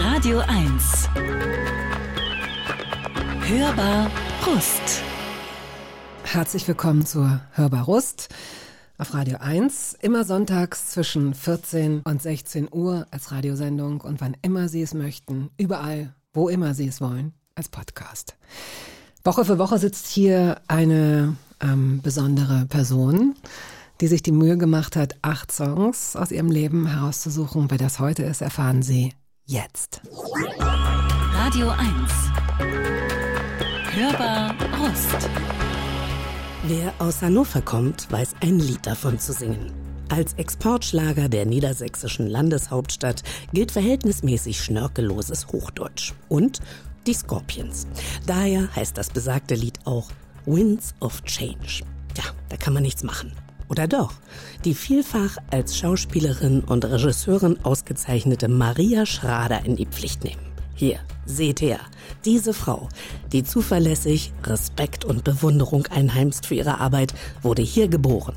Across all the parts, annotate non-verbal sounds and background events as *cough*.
Radio 1. Hörbar Rust. Herzlich willkommen zur Hörbar Rust auf Radio 1. Immer sonntags zwischen 14 und 16 Uhr als Radiosendung und wann immer Sie es möchten, überall, wo immer Sie es wollen, als Podcast. Woche für Woche sitzt hier eine ähm, besondere Person die sich die Mühe gemacht hat, acht Songs aus ihrem Leben herauszusuchen. Wer das heute ist, erfahren Sie jetzt. Radio 1. Hörbar Rust. Wer aus Hannover kommt, weiß ein Lied davon zu singen. Als Exportschlager der niedersächsischen Landeshauptstadt gilt verhältnismäßig schnörkelloses Hochdeutsch. Und die Scorpions. Daher heißt das besagte Lied auch Winds of Change. Ja, da kann man nichts machen. Oder doch? Die vielfach als Schauspielerin und Regisseurin ausgezeichnete Maria Schrader in die Pflicht nehmen. Hier, seht her, diese Frau, die zuverlässig Respekt und Bewunderung einheimst für ihre Arbeit, wurde hier geboren.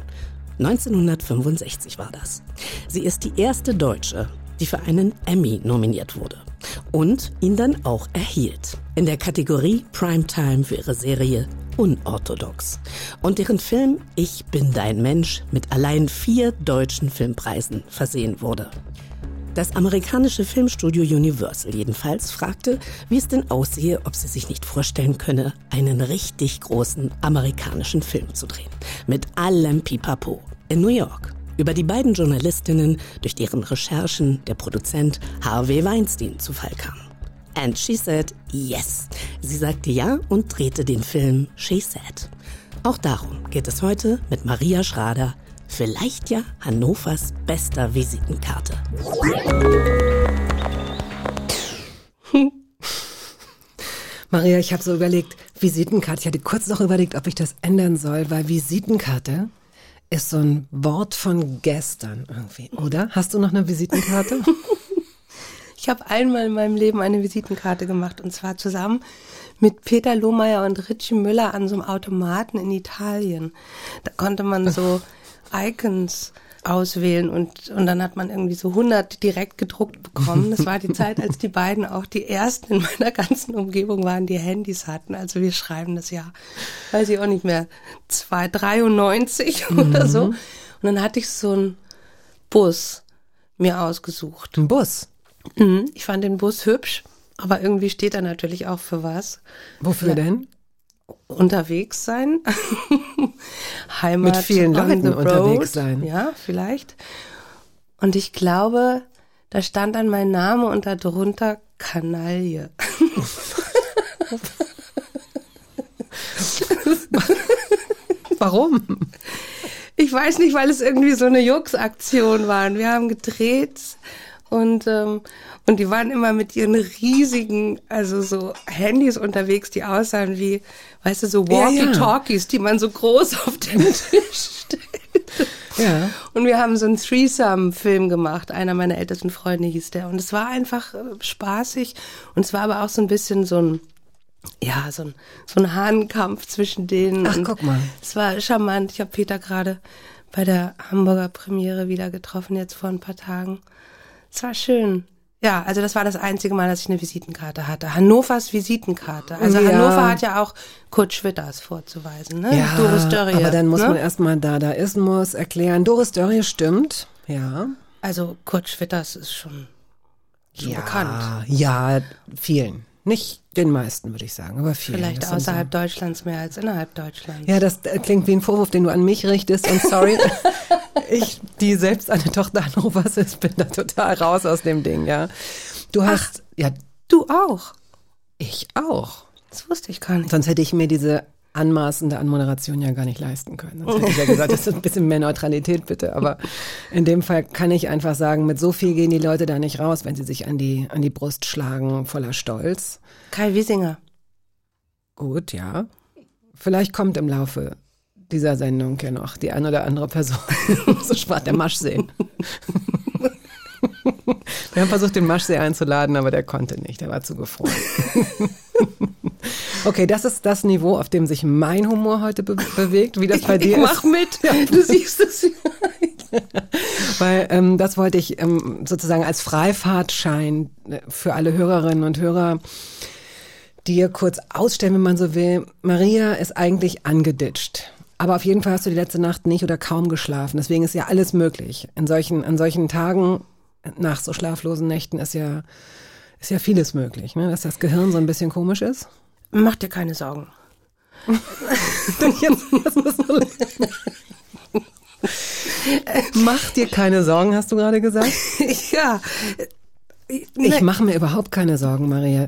1965 war das. Sie ist die erste Deutsche, die für einen Emmy nominiert wurde und ihn dann auch erhielt. In der Kategorie Primetime für ihre Serie Unorthodox. Und deren Film Ich bin dein Mensch mit allein vier deutschen Filmpreisen versehen wurde. Das amerikanische Filmstudio Universal jedenfalls fragte, wie es denn aussehe, ob sie sich nicht vorstellen könne, einen richtig großen amerikanischen Film zu drehen. Mit allem Pipapo. In New York. Über die beiden Journalistinnen, durch deren Recherchen der Produzent Harvey Weinstein zu Fall kam. And she said yes. Sie sagte ja und drehte den Film She Said. Auch darum geht es heute mit Maria Schrader, vielleicht ja Hannovers bester Visitenkarte. Maria, ich habe so überlegt, Visitenkarte. Ich hatte kurz noch überlegt, ob ich das ändern soll, weil Visitenkarte ist so ein Wort von gestern irgendwie, oder? Hast du noch eine Visitenkarte? *laughs* Ich habe einmal in meinem Leben eine Visitenkarte gemacht und zwar zusammen mit Peter Lohmeier und Richie Müller an so einem Automaten in Italien. Da konnte man so Icons auswählen und, und dann hat man irgendwie so 100 direkt gedruckt bekommen. Das war die *laughs* Zeit, als die beiden auch die ersten in meiner ganzen Umgebung waren, die Handys hatten. Also wir schreiben das Jahr, weiß ich auch nicht mehr, 293 *laughs* mhm. oder so. Und dann hatte ich so einen Bus mir ausgesucht. Ein Bus? Mhm, ich fand den Bus hübsch, aber irgendwie steht er natürlich auch für was. Wofür ja. denn? Unterwegs sein. *laughs* Heimat. Mit vielen Leuten unterwegs sein. Ja, vielleicht. Und ich glaube, da stand dann mein Name und darunter Kanaille. *laughs* Warum? Ich weiß nicht, weil es irgendwie so eine Jux-Aktion war. Und wir haben gedreht und, ähm, und die waren immer mit ihren riesigen, also so Handys unterwegs, die aussahen wie, weißt du, so Walkie-Talkies, ja, ja. die man so groß auf den *laughs* Tisch stellt. Ja. Und wir haben so einen Threesome-Film gemacht. Einer meiner ältesten Freunde hieß der. Und es war einfach äh, spaßig. Und es war aber auch so ein bisschen so ein, ja, so ein, so ein Hahnkampf zwischen denen. Ach, und guck mal. Es war charmant. Ich habe Peter gerade bei der Hamburger Premiere wieder getroffen, jetzt vor ein paar Tagen. Es war schön. Ja, also das war das einzige Mal, dass ich eine Visitenkarte hatte. Hannovers Visitenkarte. Also ja. Hannover hat ja auch Kurt Schwitters vorzuweisen, ne? Ja, Doris Dörrie. Aber dann muss ne? man erstmal Dadaismus erklären. Doris Dörrie stimmt, ja. Also Kurt Schwitters ist schon, schon ja, bekannt. Ja, vielen. Nicht den meisten, würde ich sagen, aber vielen. Vielleicht außerhalb so. Deutschlands mehr als innerhalb Deutschlands. Ja, das klingt wie ein Vorwurf, den du an mich richtest. Und sorry, *laughs* ich, die selbst eine Tochter Hannovers ist, bin da total raus aus dem Ding, ja. Du hast, Ach, ja. Du auch. Ich auch. Das wusste ich gar nicht. Sonst hätte ich mir diese anmaßende Anmoderation ja gar nicht leisten können. Sonst hätte ich ja gesagt, das ist ein bisschen mehr Neutralität bitte. Aber in dem Fall kann ich einfach sagen, mit so viel gehen die Leute da nicht raus, wenn sie sich an die, an die Brust schlagen, voller Stolz. Kai Wiesinger. Gut, ja. Vielleicht kommt im Laufe dieser Sendung ja noch die ein oder andere Person. *laughs* so spart der Maschsee. Wir haben versucht, den Maschsee einzuladen, aber der konnte nicht. Der war zu gefroren. *laughs* Okay, das ist das Niveau, auf dem sich mein Humor heute be bewegt, wie das bei dir ich mach ist. mit. Ja. Du siehst es. *laughs* Weil ähm, das wollte ich ähm, sozusagen als Freifahrtschein äh, für alle Hörerinnen und Hörer dir kurz ausstellen, wenn man so will. Maria ist eigentlich angeditscht. Aber auf jeden Fall hast du die letzte Nacht nicht oder kaum geschlafen. Deswegen ist ja alles möglich. In solchen, an solchen Tagen, nach so schlaflosen Nächten, ist ja, ist ja vieles möglich, ne? Dass das Gehirn so ein bisschen komisch ist. Mach dir keine Sorgen. *laughs* Mach dir keine Sorgen, hast du gerade gesagt? *laughs* ja. Ich mache mir überhaupt keine Sorgen, Maria.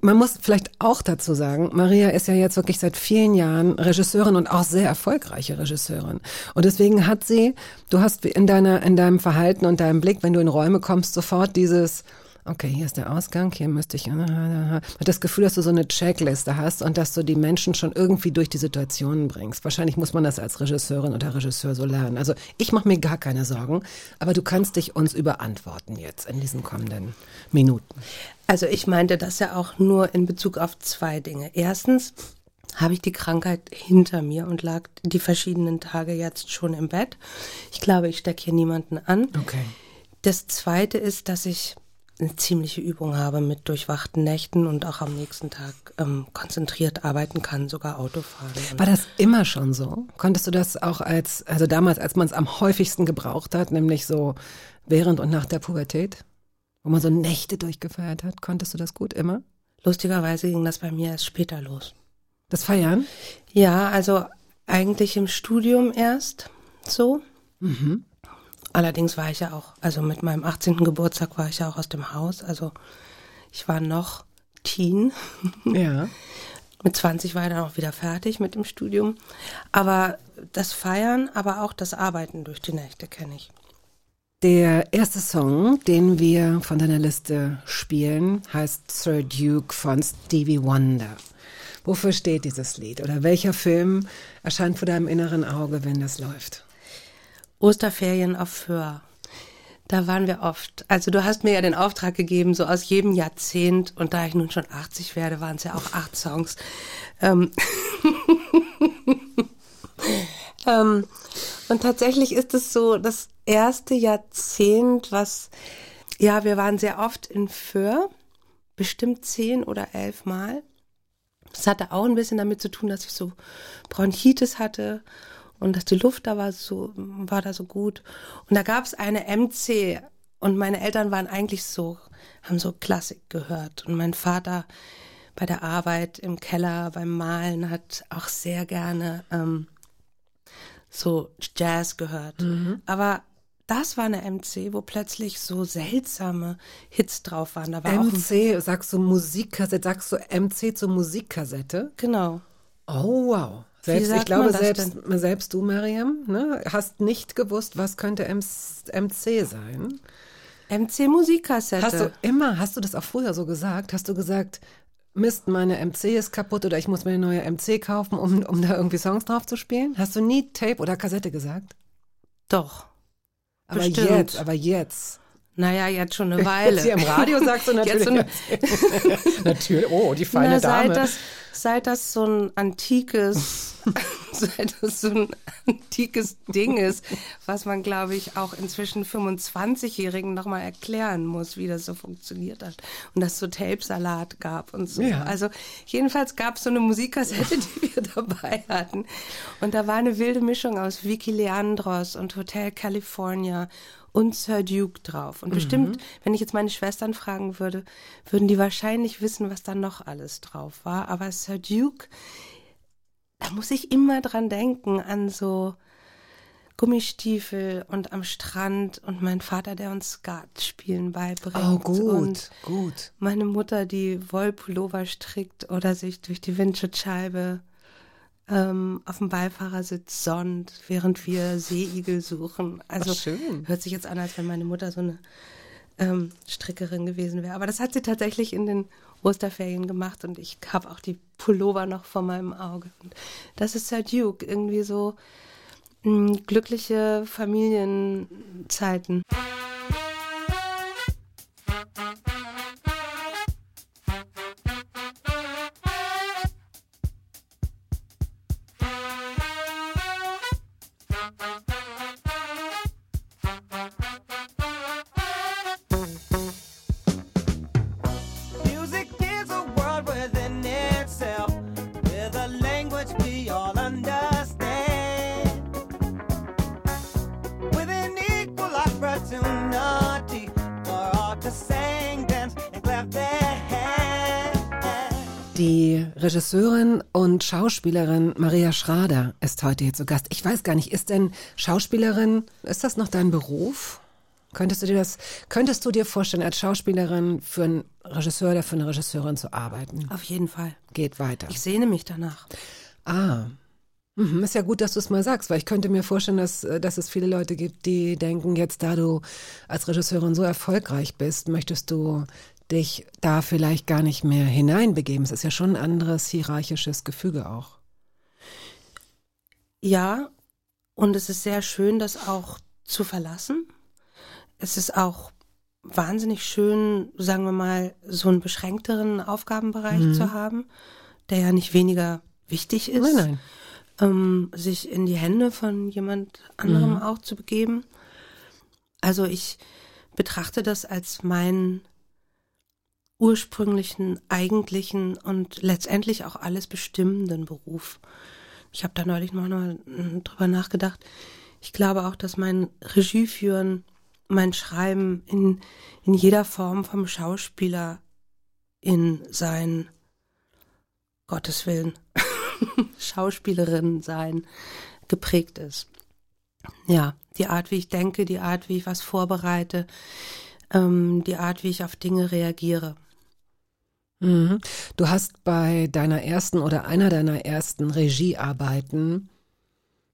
Man muss vielleicht auch dazu sagen, Maria ist ja jetzt wirklich seit vielen Jahren Regisseurin und auch sehr erfolgreiche Regisseurin. Und deswegen hat sie, du hast in deiner, in deinem Verhalten und deinem Blick, wenn du in Räume kommst, sofort dieses, okay, hier ist der Ausgang, hier müsste ich, hat das Gefühl, dass du so eine Checkliste hast und dass du die Menschen schon irgendwie durch die Situationen bringst. Wahrscheinlich muss man das als Regisseurin oder Regisseur so lernen. Also ich mache mir gar keine Sorgen, aber du kannst dich uns überantworten jetzt in diesen kommenden Minuten. Also ich meinte das ja auch nur in Bezug auf zwei Dinge. Erstens habe ich die Krankheit hinter mir und lag die verschiedenen Tage jetzt schon im Bett. Ich glaube, ich stecke hier niemanden an. Okay. Das zweite ist, dass ich eine ziemliche Übung habe mit durchwachten Nächten und auch am nächsten Tag ähm, konzentriert arbeiten kann, sogar Autofahren. War das immer schon so? Konntest du das auch als, also damals, als man es am häufigsten gebraucht hat, nämlich so während und nach der Pubertät, wo man so Nächte durchgefeiert hat, konntest du das gut immer? Lustigerweise ging das bei mir erst später los. Das Feiern? Ja, also eigentlich im Studium erst so. Mhm. Allerdings war ich ja auch, also mit meinem 18. Geburtstag war ich ja auch aus dem Haus. Also ich war noch Teen. *laughs* Ja. mit 20 war ich dann auch wieder fertig mit dem Studium. Aber das Feiern, aber auch das Arbeiten durch die Nächte kenne ich. Der erste Song, den wir von deiner Liste spielen, heißt Sir Duke von Stevie Wonder. Wofür steht dieses Lied? Oder welcher Film erscheint vor deinem inneren Auge, wenn das läuft? Osterferien auf Föhr. Da waren wir oft. Also du hast mir ja den Auftrag gegeben, so aus jedem Jahrzehnt, und da ich nun schon 80 werde, waren es ja auch acht Songs. Ähm *laughs* ähm, und tatsächlich ist es so das erste Jahrzehnt, was, ja, wir waren sehr oft in Föhr, bestimmt zehn oder elf Mal. Das hatte auch ein bisschen damit zu tun, dass ich so Bronchitis hatte und dass die Luft da war so, war da so gut. Und da gab es eine MC und meine Eltern waren eigentlich so, haben so Klassik gehört. Und mein Vater bei der Arbeit im Keller beim Malen hat auch sehr gerne ähm, so Jazz gehört. Mhm. Aber das war eine MC, wo plötzlich so seltsame Hits drauf waren. Da war MC, sagst du Musikkassette, sagst du MC zur Musikkassette? Genau. Oh, wow. Selbst, ich glaube, selbst, selbst du, Mariam, ne, hast nicht gewusst, was könnte MC sein. MC Musikkassette. Hast du immer, hast du das auch früher so gesagt? Hast du gesagt, Mist, meine MC ist kaputt oder ich muss mir eine neue MC kaufen, um, um da irgendwie Songs drauf zu spielen? Hast du nie Tape oder Kassette gesagt? Doch. Aber Bestimmt. jetzt, aber jetzt. Naja, jetzt schon eine *laughs* Weile. Jetzt hier im Radio sagst du *laughs* natürlich. so *laughs* natürlich. Oh, die feine Na, Dame. Seit das, seit das so ein antikes, *laughs* *laughs* seit das so ein antikes Ding ist, was man, glaube ich, auch inzwischen 25-Jährigen nochmal erklären muss, wie das so funktioniert hat. Und dass es so Tape-Salat gab und so. Ja. Also jedenfalls gab es so eine Musikkassette, die wir *laughs* dabei hatten. Und da war eine wilde Mischung aus Vicky Leandros und Hotel California und Sir Duke drauf. Und mhm. bestimmt, wenn ich jetzt meine Schwestern fragen würde, würden die wahrscheinlich wissen, was da noch alles drauf war. Aber Sir Duke, da muss ich immer dran denken, an so Gummistiefel und am Strand und mein Vater, der uns Skat spielen beibringt. Oh, gut, und gut. Meine Mutter, die Wollpullover strickt oder sich durch die Windschutzscheibe ähm, auf dem Beifahrersitz sonnt, während wir Seeigel suchen. Also hört sich jetzt an, als wenn meine Mutter so eine ähm, Strickerin gewesen wäre. Aber das hat sie tatsächlich in den Osterferien gemacht und ich habe auch die Pullover noch vor meinem Auge. Und das ist Sir Duke, irgendwie so mh, hm, glückliche Familienzeiten. Schauspielerin Maria Schrader ist heute hier zu Gast. Ich weiß gar nicht, ist denn Schauspielerin, ist das noch dein Beruf? Könntest du dir das, könntest du dir vorstellen, als Schauspielerin für einen Regisseur oder für eine Regisseurin zu arbeiten? Auf jeden Fall. Geht weiter. Ich sehne mich danach. Ah. Mhm, ist ja gut, dass du es mal sagst, weil ich könnte mir vorstellen, dass, äh, dass es viele Leute gibt, die denken, jetzt da du als Regisseurin so erfolgreich bist, möchtest du dich da vielleicht gar nicht mehr hineinbegeben. Es ist ja schon ein anderes hierarchisches Gefüge auch. Ja, und es ist sehr schön, das auch zu verlassen es ist auch wahnsinnig schön, sagen wir mal, so einen beschränkteren Aufgabenbereich mhm. zu haben, der ja nicht weniger wichtig ist. Nein, nein. Ähm, sich in die Hände von jemand anderem mhm. auch zu begeben. Also ich betrachte das als meinen ursprünglichen, eigentlichen und letztendlich auch alles bestimmenden Beruf. Ich habe da neulich noch mal drüber nachgedacht. Ich glaube auch, dass mein Regieführen mein Schreiben in, in jeder Form vom Schauspieler in sein Gottes Willen *laughs* Schauspielerin sein geprägt ist. Ja, die Art, wie ich denke, die Art, wie ich was vorbereite, ähm, die Art, wie ich auf Dinge reagiere. Mhm. Du hast bei deiner ersten oder einer deiner ersten Regiearbeiten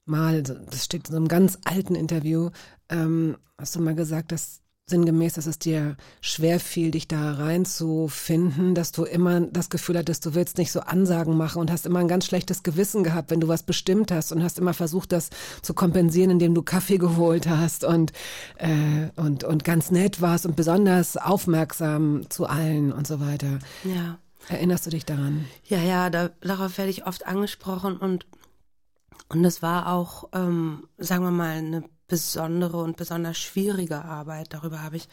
mal, das steht in so einem ganz alten Interview, ähm, hast du mal gesagt, dass sinngemäß, dass es dir schwer fiel, dich da reinzufinden, dass du immer das Gefühl hattest, du willst nicht so Ansagen machen und hast immer ein ganz schlechtes Gewissen gehabt, wenn du was bestimmt hast und hast immer versucht, das zu kompensieren, indem du Kaffee *laughs* geholt hast und, äh, und, und ganz nett warst und besonders aufmerksam zu allen und so weiter. Ja. Erinnerst du dich daran? Ja, ja, da, darauf werde ich oft angesprochen und und es war auch, ähm, sagen wir mal, eine besondere und besonders schwierige Arbeit. Darüber habe ich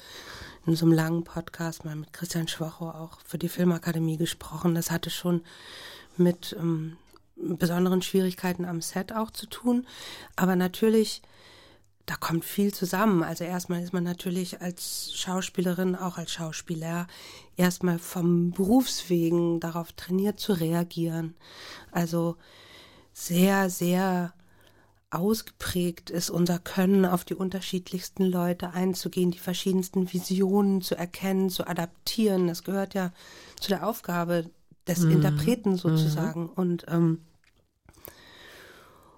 in so einem langen Podcast mal mit Christian Schwachow auch für die Filmakademie gesprochen. Das hatte schon mit ähm, besonderen Schwierigkeiten am Set auch zu tun. Aber natürlich, da kommt viel zusammen. Also erstmal ist man natürlich als Schauspielerin, auch als Schauspieler, erstmal vom Berufswegen darauf trainiert zu reagieren. Also sehr, sehr ausgeprägt ist unser Können, auf die unterschiedlichsten Leute einzugehen, die verschiedensten Visionen zu erkennen, zu adaptieren. Das gehört ja zu der Aufgabe des mhm. Interpreten sozusagen. Mhm. Und, ähm,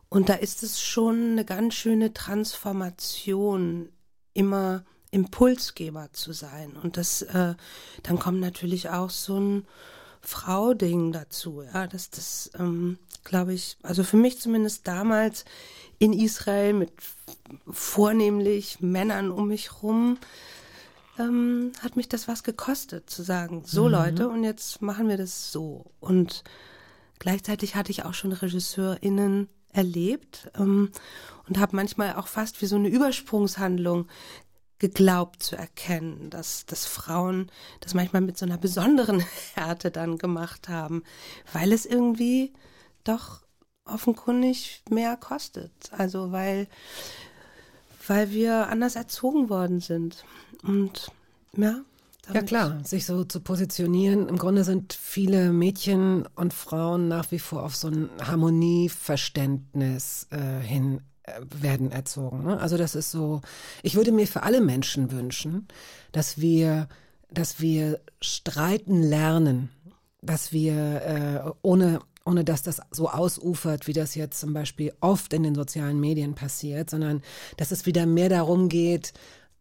und da ist es schon eine ganz schöne Transformation, immer Impulsgeber zu sein. Und das, äh, dann kommt natürlich auch so ein Frau-Ding dazu, ja, dass das, ähm, glaube ich, also für mich zumindest damals in Israel mit vornehmlich Männern um mich rum, ähm, hat mich das was gekostet, zu sagen, so mhm. Leute, und jetzt machen wir das so. Und gleichzeitig hatte ich auch schon RegisseurInnen erlebt ähm, und habe manchmal auch fast wie so eine Übersprungshandlung geglaubt zu erkennen, dass, dass Frauen das manchmal mit so einer besonderen *laughs* Härte dann gemacht haben, weil es irgendwie doch offenkundig mehr kostet. Also weil, weil wir anders erzogen worden sind. Und ja. Ja klar, sich so zu positionieren. Im Grunde sind viele Mädchen und Frauen nach wie vor auf so ein Harmonieverständnis äh, hin äh, werden erzogen. Ne? Also das ist so, ich würde mir für alle Menschen wünschen, dass wir, dass wir streiten lernen, dass wir äh, ohne ohne dass das so ausufert, wie das jetzt zum Beispiel oft in den sozialen Medien passiert, sondern dass es wieder mehr darum geht,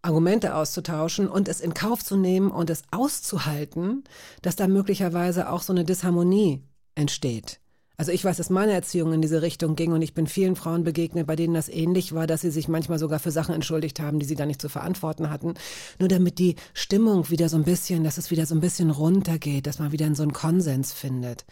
Argumente auszutauschen und es in Kauf zu nehmen und es auszuhalten, dass da möglicherweise auch so eine Disharmonie entsteht. Also ich weiß, dass meine Erziehung in diese Richtung ging und ich bin vielen Frauen begegnet, bei denen das ähnlich war, dass sie sich manchmal sogar für Sachen entschuldigt haben, die sie gar nicht zu verantworten hatten. Nur damit die Stimmung wieder so ein bisschen, dass es wieder so ein bisschen runtergeht, dass man wieder in so einen Konsens findet.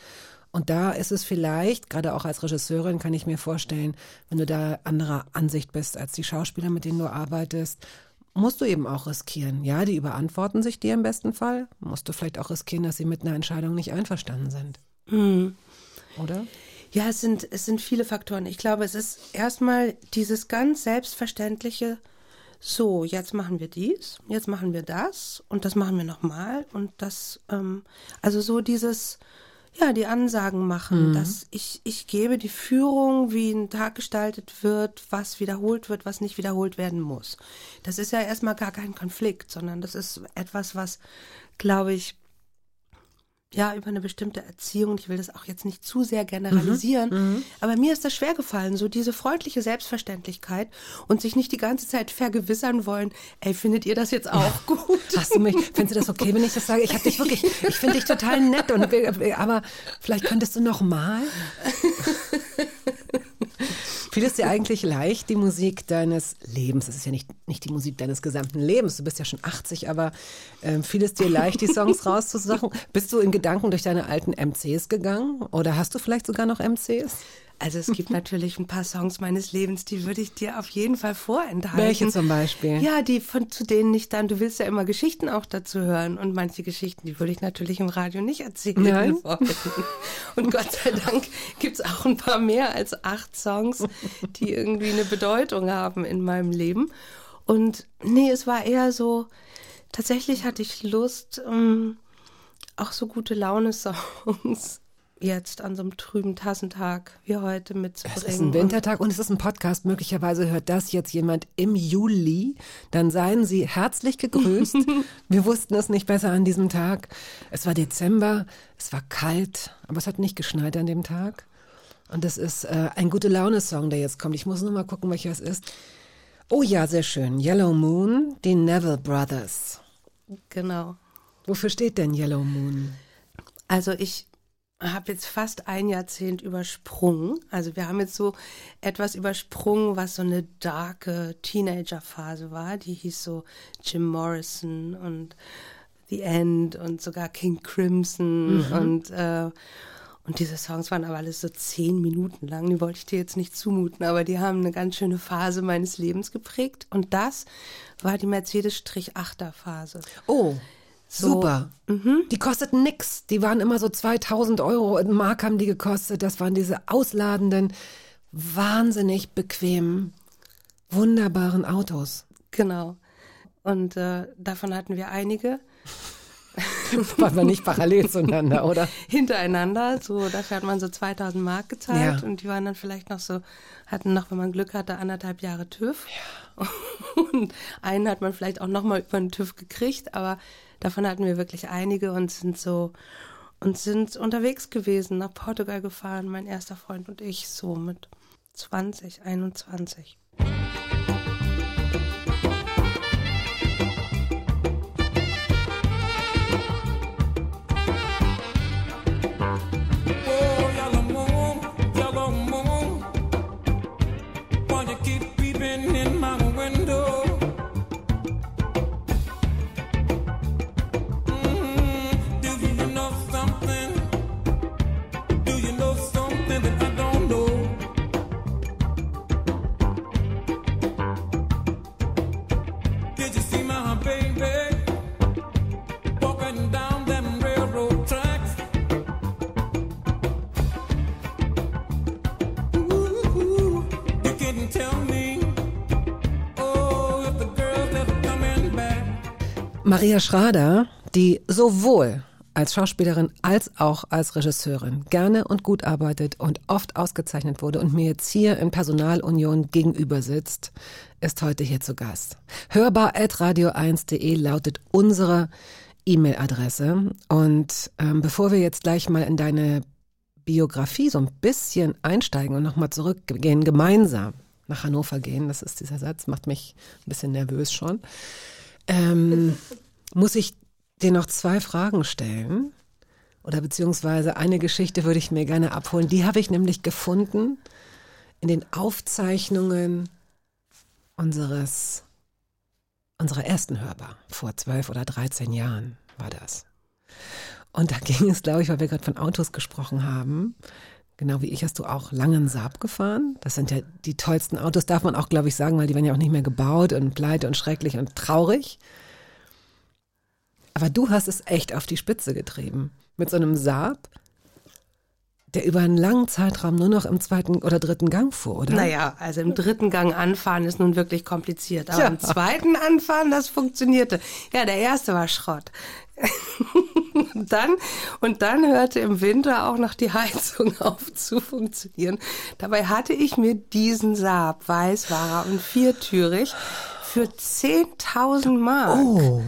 Und da ist es vielleicht, gerade auch als Regisseurin kann ich mir vorstellen, wenn du da anderer Ansicht bist als die Schauspieler, mit denen du arbeitest, musst du eben auch riskieren. Ja, die überantworten sich dir im besten Fall. Musst du vielleicht auch riskieren, dass sie mit einer Entscheidung nicht einverstanden sind. Mhm oder? Ja, es sind, es sind viele Faktoren. Ich glaube, es ist erstmal dieses ganz selbstverständliche, so, jetzt machen wir dies, jetzt machen wir das und das machen wir nochmal und das, ähm, also so dieses, ja, die Ansagen machen, Mhm. dass ich, ich gebe die Führung, wie ein Tag gestaltet wird, was wiederholt wird, was nicht wiederholt werden muss. Das ist ja erstmal gar kein Konflikt, sondern das ist etwas, was, glaube ich, ja, über eine bestimmte Erziehung, ich will das auch jetzt nicht zu sehr generalisieren, aber mir ist das schwer gefallen, so diese freundliche Selbstverständlichkeit und sich nicht die ganze Zeit vergewissern wollen, ey, findet ihr das jetzt auch gut? Hast du mich, findest du das okay, wenn ich das sage? Ich habe dich wirklich, ich finde dich total nett und aber vielleicht könntest du noch mal. *laughs* Fiel es dir eigentlich leicht, die Musik deines Lebens, das ist ja nicht, nicht die Musik deines gesamten Lebens, du bist ja schon 80, aber ähm, fiel es dir leicht, die Songs *laughs* rauszusachen? Bist du in Gedanken durch deine alten MCs gegangen oder hast du vielleicht sogar noch MCs? Also es gibt natürlich ein paar Songs meines Lebens, die würde ich dir auf jeden Fall vorenthalten. Welche zum Beispiel? Ja, die von zu denen ich dann, du willst ja immer Geschichten auch dazu hören und manche Geschichten, die würde ich natürlich im Radio nicht erzählen Nein? wollen. *laughs* Und Gott sei Dank gibt's auch ein paar mehr als acht Songs, die irgendwie eine Bedeutung haben in meinem Leben. Und nee, es war eher so, tatsächlich hatte ich Lust, ähm, auch so gute Laune-Songs jetzt an so einem trüben Tassentag wie heute mitzubringen. Es ist ein Wintertag und es ist ein Podcast. Möglicherweise hört das jetzt jemand im Juli. Dann seien Sie herzlich gegrüßt. *laughs* Wir wussten es nicht besser an diesem Tag. Es war Dezember, es war kalt, aber es hat nicht geschneit an dem Tag. Und das ist äh, ein gute Laune-Song, der jetzt kommt. Ich muss nur mal gucken, welcher es ist. Oh ja, sehr schön. Yellow Moon, die Neville Brothers. Genau. Wofür steht denn Yellow Moon? Also ich habe jetzt fast ein Jahrzehnt übersprungen. Also wir haben jetzt so etwas übersprungen, was so eine darke Teenagerphase war. Die hieß so Jim Morrison und The End und sogar King Crimson und äh, und diese Songs waren aber alles so zehn Minuten lang. Die wollte ich dir jetzt nicht zumuten, aber die haben eine ganz schöne Phase meines Lebens geprägt. Und das war die Mercedes-8er-Phase. Oh, So, super. Die kosteten nix. Die waren immer so 2000 Euro. In Mark haben die gekostet. Das waren diese ausladenden, wahnsinnig bequemen, wunderbaren Autos. Genau. Und äh, davon hatten wir einige *laughs* Waren wir nicht parallel zueinander, *laughs* oder? hintereinander. So, dafür hat man so 2000 Mark gezahlt Ja. und die waren dann vielleicht noch so, hatten noch, wenn man Glück hatte, anderthalb Jahre TÜV. *laughs* Und einen hat man vielleicht auch noch mal über den TÜV gekriegt, aber davon hatten wir wirklich einige und sind so und sind unterwegs gewesen, nach Portugal gefahren, mein erster Freund und ich, so mit 20, 21. Maria Schrader, die sowohl als Schauspielerin als auch als Regisseurin gerne und gut arbeitet und oft ausgezeichnet wurde und mir jetzt hier in Personalunion gegenüber sitzt, ist heute hier zu Gast. Hörbar at radio1.de lautet unsere E-Mail-Adresse. Und ähm, bevor wir jetzt gleich mal in deine Biografie so ein bisschen einsteigen und nochmal zurückgehen, gemeinsam nach Hannover gehen, das ist dieser Satz, macht mich ein bisschen nervös schon, ähm, muss ich dir noch zwei Fragen stellen. Oder beziehungsweise eine Geschichte würde ich mir gerne abholen. Die habe ich nämlich gefunden in den Aufzeichnungen unseres, unserer ersten Hörbar. Vor zwölf oder dreizehn Jahren war das. Und da *laughs* ging es, glaube ich, weil wir gerade von Autos gesprochen haben. Genau wie ich hast du auch langen Saab gefahren. Das sind ja die tollsten Autos, darf man auch, glaube ich, sagen, weil die werden ja auch nicht mehr gebaut und pleite und schrecklich und traurig. Aber du hast es echt auf die Spitze getrieben. Mit so einem Saab, der über einen langen Zeitraum nur noch im zweiten oder dritten Gang fuhr, oder? Naja, also im dritten Gang anfahren ist nun wirklich kompliziert. Aber Tja. im zweiten anfahren, das funktionierte. Ja, der erste war Schrott. Und *laughs* dann, und dann hörte im Winter auch noch die Heizung *laughs* auf zu funktionieren. Dabei hatte ich mir diesen Saab, weiß war er und viertürig, für 10.000 Mark. Oh.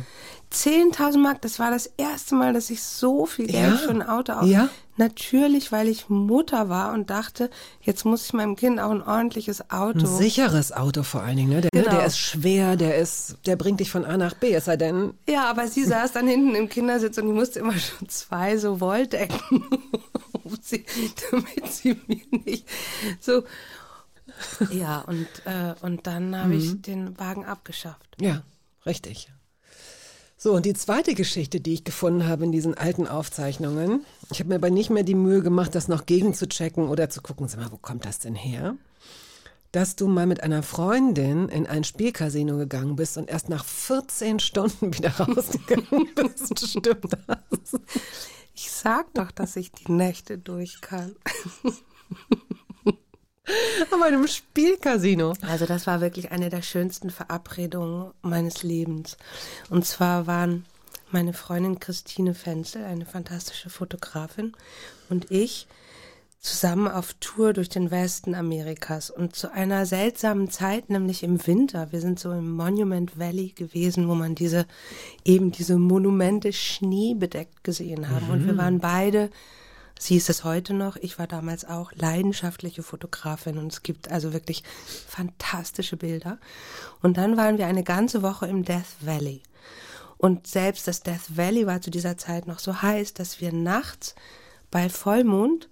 10.000 Mark, das war das erste Mal, dass ich so viel Geld Ja? für ein Auto aus. Ja? Natürlich, weil ich Mutter war und dachte, jetzt muss ich meinem Kind auch ein ordentliches Auto. Ein sicheres Auto vor allen Dingen, ne? Der, Genau. ne? der ist schwer, der ist, der bringt dich von A nach B, es sei denn, Ja, aber sie saß dann hinten im Kindersitz und ich musste immer schon zwei so Wolldecken, *laughs* sie, damit sie mir nicht so. Ja, und, äh, und dann habe ich den Wagen abgeschafft. ja, richtig. So, und die zweite Geschichte, die ich gefunden habe in diesen alten Aufzeichnungen, ich habe mir aber nicht mehr die Mühe gemacht, das noch gegen zu checken oder zu gucken, sag mal, wo kommt das denn her? Dass du mal mit einer Freundin in ein Spielcasino gegangen bist und erst nach 14 Stunden *laughs* wieder rausgegangen bist. Stimmt das? Ich sag doch, dass ich die Nächte durch kann. *laughs* *laughs* Aber in einem Spielcasino. Also das war wirklich eine der schönsten Verabredungen meines Lebens. Und zwar waren meine Freundin Christine Fenzel, eine fantastische Fotografin, und ich zusammen auf Tour durch den Westen Amerikas und zu einer seltsamen Zeit, nämlich im Winter. Wir sind so im Monument Valley gewesen, wo man diese eben diese Monumente schneebedeckt gesehen haben. Und wir waren beide Sie ist es heute noch, ich war damals auch leidenschaftliche Fotografin und es gibt also wirklich fantastische Bilder. Und dann waren wir eine ganze Woche im Death Valley. Und selbst das Death Valley war zu dieser Zeit noch so heiß, dass wir nachts bei Vollmond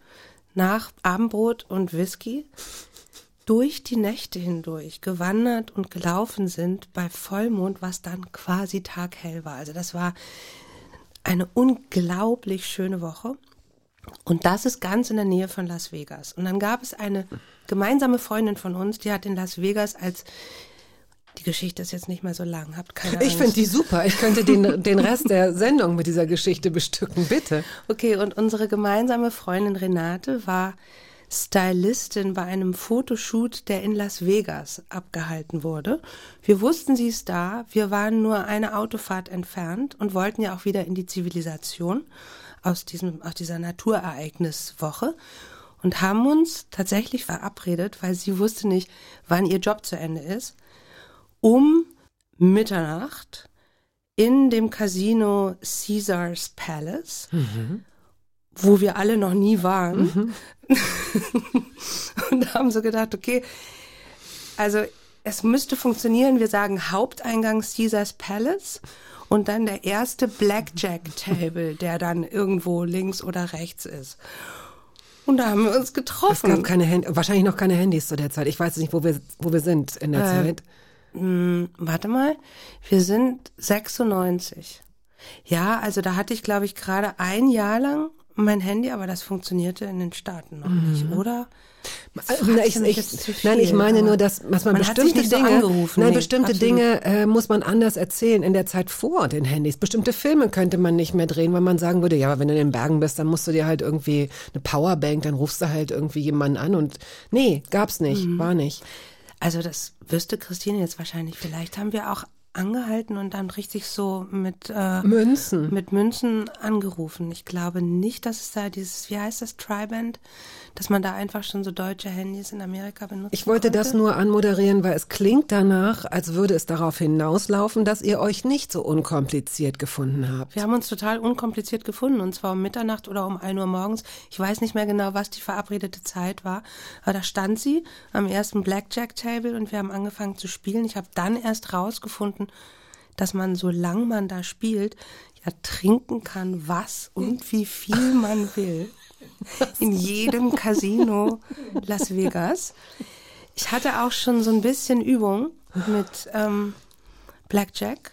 nach Abendbrot und Whisky durch die Nächte hindurch gewandert und gelaufen sind bei Vollmond, was dann quasi taghell war. Also das war eine unglaublich schöne Woche. Und das ist ganz in der Nähe von Las Vegas. Und dann gab es eine gemeinsame Freundin von uns, die hat in Las Vegas als die Geschichte ist jetzt nicht mehr so lang, habt keine *laughs* Ich Angst. finde die super. Ich könnte den, den Rest der Sendung mit dieser Geschichte bestücken, bitte. Okay, und unsere gemeinsame Freundin Renate war Stylistin bei einem Fotoshoot, der in Las Vegas abgehalten wurde. Wir wussten, sie ist da. Wir waren nur eine Autofahrt entfernt und wollten ja auch wieder in die Zivilisation aus diesem, aus dieser Naturereigniswoche und haben uns tatsächlich verabredet, weil sie wusste nicht, wann ihr Job zu Ende ist, um Mitternacht in dem Casino Caesars Palace, wo wir alle noch nie waren. *laughs* und haben so gedacht, okay, also es müsste funktionieren, wir sagen Haupteingang Caesars Palace und dann der erste Blackjack Table, der dann irgendwo links oder rechts ist. Und da haben wir uns Es getroffen. gab keine Hand wahrscheinlich noch keine Handys zu der Zeit. Ich weiß nicht, wo wir, wo wir sind in der Zeit. Hm, warte mal, wir sind 96. Ja, also da hatte ich, glaube ich, gerade ein Jahr lang mein Handy, aber das funktionierte in den Staaten noch nicht, oder? Also, na, ich, ich, nein, ich meine nur, dass, dass man, man bestimmte so Dinge, angerufen, nein, nee, bestimmte absolut. Dinge äh, muss man anders erzählen in der Zeit vor den Handys. Bestimmte Filme könnte man nicht mehr drehen, weil man sagen würde, ja, aber wenn du in den Bergen bist, dann musst du dir halt irgendwie eine Powerbank, dann rufst du halt irgendwie jemanden an und nee, gab's nicht, Mhm. war nicht. Also das wüsste Christine jetzt wahrscheinlich. Vielleicht haben wir auch angehalten und dann richtig so mit äh, Münzen. mit Münzen angerufen. Ich glaube nicht, dass es da dieses, wie heißt das, Triband, dass man da einfach schon so deutsche Handys in Amerika benutzt. Ich wollte konnte. das nur anmoderieren, weil es klingt danach, als würde es darauf hinauslaufen, dass ihr euch nicht so unkompliziert gefunden habt. Wir haben uns total unkompliziert gefunden und zwar um Mitternacht oder um 1 Uhr morgens. Ich weiß nicht mehr genau, was die verabredete Zeit war, aber da stand sie am ersten Blackjack Table und wir haben angefangen zu spielen. Ich habe dann erst rausgefunden, dass man, solange man da spielt, ja trinken kann, was und wie viel man will. In jedem Casino Las Vegas. Ich hatte auch schon so ein bisschen Übung mit ähm, Blackjack.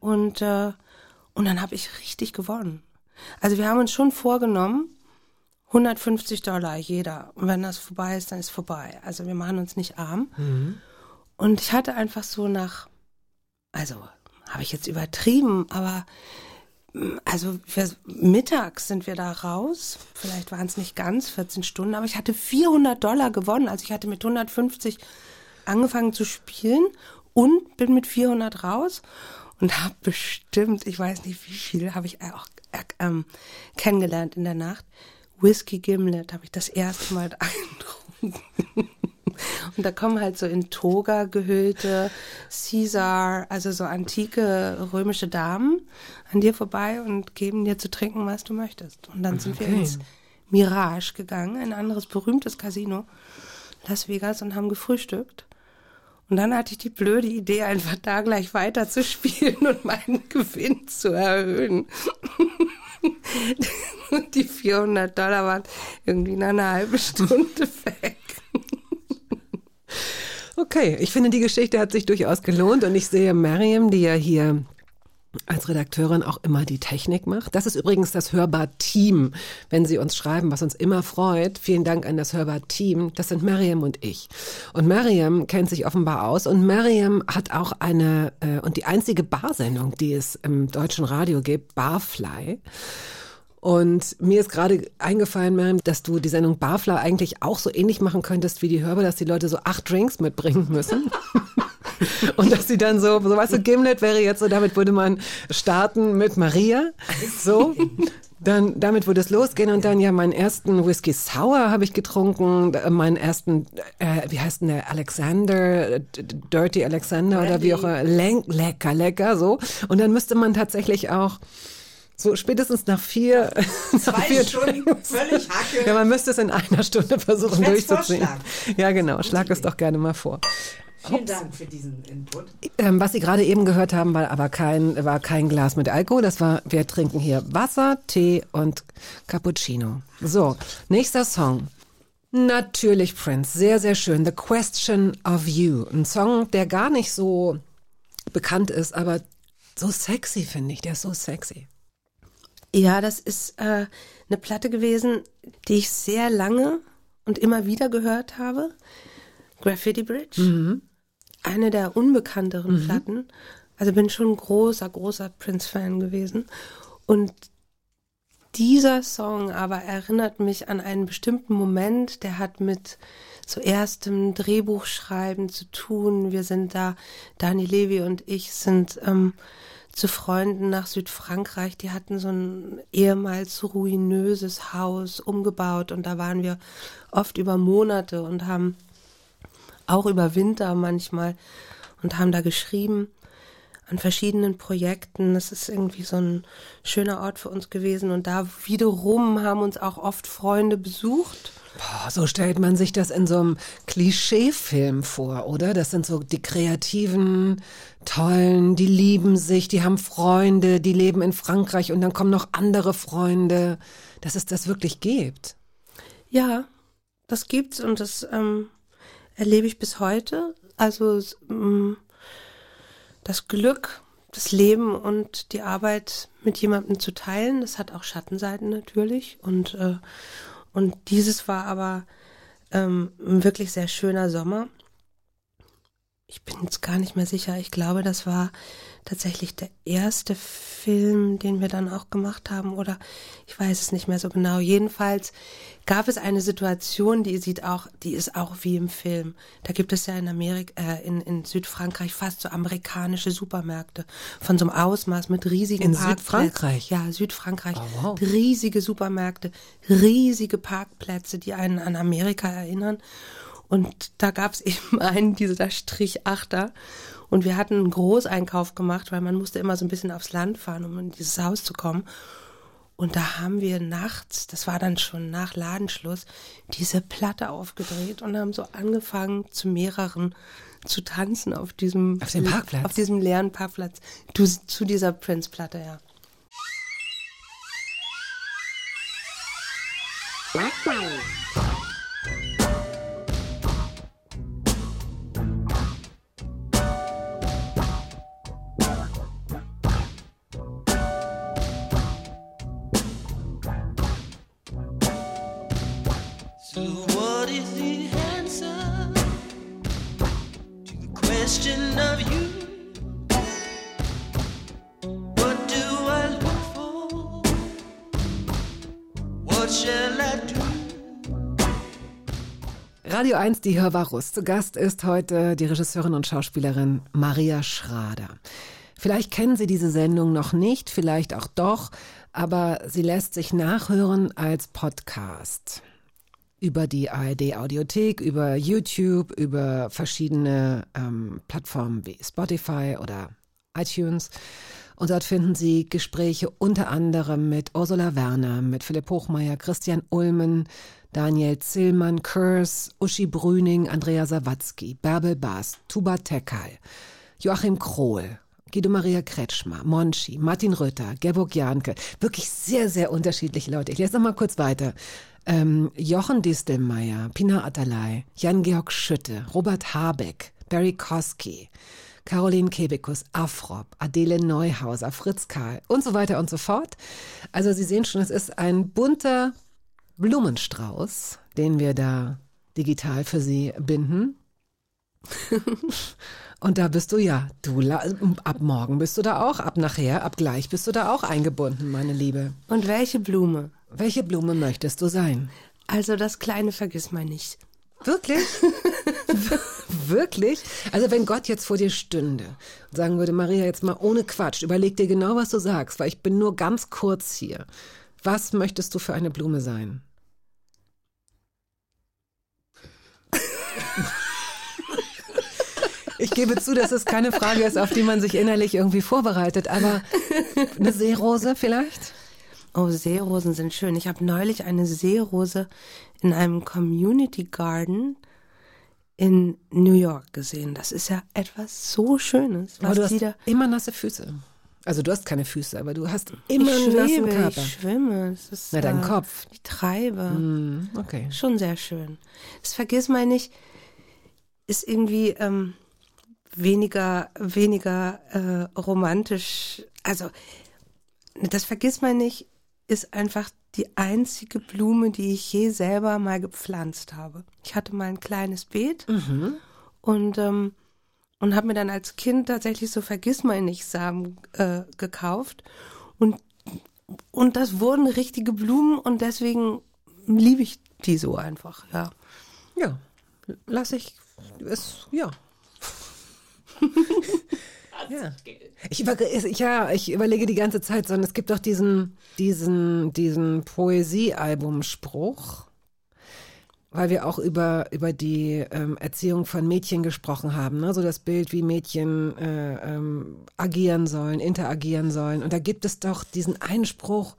Und, äh, und dann habe ich richtig gewonnen. Also wir haben uns schon vorgenommen, 150 Dollar jeder. Und wenn das vorbei ist, dann ist vorbei. Also wir machen uns nicht arm. Und ich hatte einfach so nach, also habe ich jetzt übertrieben, aber also wir, mittags sind wir da raus. Vielleicht waren es nicht ganz 14 Stunden, aber ich hatte 400 Dollar gewonnen. Also ich hatte mit 150 angefangen zu spielen und bin mit 400 raus. und habe bestimmt, ich weiß nicht wie viel, habe ich auch äh, ähm, kennengelernt in der Nacht. Whisky Gimlet habe ich das erste Mal *laughs* eingetrunken. *laughs* Und da kommen halt so in Toga gehüllte Caesar, also so antike römische Damen an dir vorbei und geben dir zu trinken, was du möchtest. Und dann sind wir Okay. ins Mirage gegangen, ein anderes berühmtes Casino, Las Vegas, und haben gefrühstückt. Und dann hatte ich die blöde Idee, einfach da gleich weiter zu spielen und meinen *laughs* Gewinn zu erhöhen. Und *laughs* die 400 Dollar waren irgendwie nach einer halben Stunde weg. Okay, ich finde, die Geschichte hat sich durchaus gelohnt und ich sehe Mariam, die ja hier als Redakteurin auch immer die Technik macht. Das ist übrigens das Hörbar-Team, wenn Sie uns schreiben, was uns immer freut. Vielen Dank an das Hörbar-Team. Das sind Mariam und ich. Und Mariam kennt sich offenbar aus und Mariam hat auch eine, äh, und die einzige Barsendung, die es im deutschen Radio gibt, Barfly. Und mir ist gerade eingefallen, Miriam, dass du die Sendung Barfly eigentlich auch so ähnlich machen könntest wie die Hörber, dass die Leute so acht Drinks mitbringen müssen. *laughs* Und dass sie dann so, so weißt du, Gimlet wäre jetzt so, damit würde man starten mit Maria. So. Dann, damit würde es losgehen und dann ja meinen ersten Whisky Sour habe ich getrunken, meinen ersten, äh, wie heißt denn der, Alexander, Dirty Alexander oder wie auch immer, lecker, lecker, so. Und dann müsste man tatsächlich auch so spätestens nach vier, *laughs* nach Zwei vier Stunden Drinks. völlig Hacke. Ja, man müsste es in einer Stunde versuchen durchzuziehen. Ja, genau. Schlag es doch gerne mal vor. Vielen Dank für diesen Input. Ähm, was Sie gerade eben gehört haben, war aber kein, war kein Glas mit Alkohol. Das war, wir trinken hier Wasser, Tee und Cappuccino. So, nächster Song. Natürlich Prince, sehr, sehr schön. The Question of You. Ein Song, der gar nicht so bekannt ist, aber so sexy, finde ich. Der ist so sexy. Ja, das ist äh, eine Platte gewesen, die ich sehr lange und immer wieder gehört habe. Graffiti Bridge. Eine der unbekannteren Platten. Also bin schon ein großer, großer Prince-Fan gewesen. Und dieser Song aber erinnert mich an einen bestimmten Moment, der hat mit so erstem Drehbuchschreiben zu tun. Wir sind da, Dani Levi und ich sind ähm, zu Freunden nach Südfrankreich. Die hatten so ein ehemals ruinöses Haus umgebaut und da waren wir oft über Monate und haben auch über Winter manchmal und haben da geschrieben an verschiedenen Projekten. Das ist irgendwie so ein schöner Ort für uns gewesen und da wiederum haben uns auch oft Freunde besucht. Boah, so stellt man sich das in so einem Klischeefilm vor, oder? Das sind so die kreativen, tollen, die lieben sich, die haben Freunde, die leben in Frankreich und dann kommen noch andere Freunde, dass es das wirklich gibt. Ja, das gibt's und das ähm, erlebe ich bis heute. Also ähm, das Glück, das Leben und die Arbeit mit jemandem zu teilen, das hat auch Schattenseiten natürlich. Und, äh, und dieses war aber ähm, ein wirklich sehr schöner Sommer. Ich bin jetzt gar nicht mehr sicher. Ich glaube, das war tatsächlich der erste Film, den wir dann auch gemacht haben. Oder ich weiß es nicht mehr so genau. Jedenfalls gab es eine Situation, die sieht auch, die ist auch wie im Film. Da gibt es ja in Amerika, äh, in, in Südfrankreich fast so amerikanische Supermärkte von so einem Ausmaß mit riesigen In Parkplätzen. Südfrankreich? Ja, Südfrankreich. Oh, wow. Riesige Supermärkte, riesige Parkplätze, die einen an Amerika erinnern. Und da gab es *laughs* eben einen dieser Strichachter. Und wir hatten einen Großeinkauf gemacht, weil man musste immer so ein bisschen aufs Land fahren, um in dieses Haus zu kommen. Und da haben wir nachts, das war dann schon nach Ladenschluss, diese Platte aufgedreht und haben so angefangen, zu mehreren zu tanzen auf diesem, Auf dem Parkplatz? Auf diesem leeren Parkplatz. Du, zu dieser Prince-Platte, ja. So Radio 1, die Hörbarus. Zu Gast ist heute die Regisseurin und Schauspielerin Maria Schrader. Vielleicht kennen Sie diese Sendung noch nicht, vielleicht auch doch, aber sie lässt sich nachhören als Podcast über die ARD Audiothek, über YouTube, über verschiedene ähm, Plattformen wie Spotify oder iTunes. Und dort finden Sie Gespräche unter anderem mit Ursula Werner, mit Philipp Hochmeier, Christian Ulmen, Daniel Zillmann, Kurs, Uschi Brüning, Andrea Sawatzki, Bärbel Baas, Tuba Tekal, Joachim Krohl, Guido Maria Kretschmer, Monchi, Martin Rütter, Gerburg Janke. Wirklich sehr, sehr unterschiedliche Leute. Ich lese noch mal kurz weiter. Ähm, Jochen Distelmeier, Pina Atalay, Jan-Georg Schütte, Robert Habeck, Barry Koski, Caroline Kebekus, Afrop, Adele Neuhauser, Fritz Karl und so weiter und so fort. Also Sie sehen schon, es ist ein bunter Blumenstrauß, den wir da digital für Sie binden. *laughs* Und da bist du ja, du, ab morgen bist du da auch, ab nachher, ab gleich bist du da auch eingebunden, meine Liebe. Und welche Blume? Welche Blume möchtest du sein? Also das kleine vergiss mal nicht. Wirklich? *laughs* Wirklich? Also wenn Gott jetzt vor dir stünde und sagen würde, Maria, jetzt mal ohne Quatsch, überleg dir genau, was du sagst, weil ich bin nur ganz kurz hier. Was möchtest du für eine Blume sein? Ich gebe zu, dass es keine Frage ist, auf die man sich innerlich irgendwie vorbereitet, aber eine Seerose vielleicht? Oh, Seerosen sind schön. Ich habe neulich eine Seerose in einem Community Garden in New York gesehen. Das ist ja etwas so Schönes. Aber Was du hast die da immer nasse Füße. Also du hast keine Füße, aber du hast immer ich einen nassen schwebe, Körper. ich schwimme. Es ist, Na, dein äh, Kopf. Ich treibe. Hm, okay. Schon sehr schön. Das vergiss mal nicht, ist irgendwie ähm, weniger, weniger äh, romantisch. Also, das vergiss mal nicht, ist einfach die einzige Blume, die ich je selber mal gepflanzt habe. Ich hatte mal ein kleines Beet und ähm, und habe mir dann als Kind tatsächlich so Vergissmeinnicht-Samen äh, gekauft und und das wurden richtige Blumen und deswegen liebe ich die so einfach, ja. Ja, lass ich es, ja. *laughs* ja. Ich, über, ich, ja, ich überlege die ganze Zeit, sondern es gibt doch diesen, diesen, diesen Poesiealbumspruch, weil wir auch über, über die ähm, Erziehung von Mädchen gesprochen haben, ne? so das Bild, wie Mädchen äh, ähm, agieren sollen, interagieren sollen. Und da gibt es doch diesen Einspruch,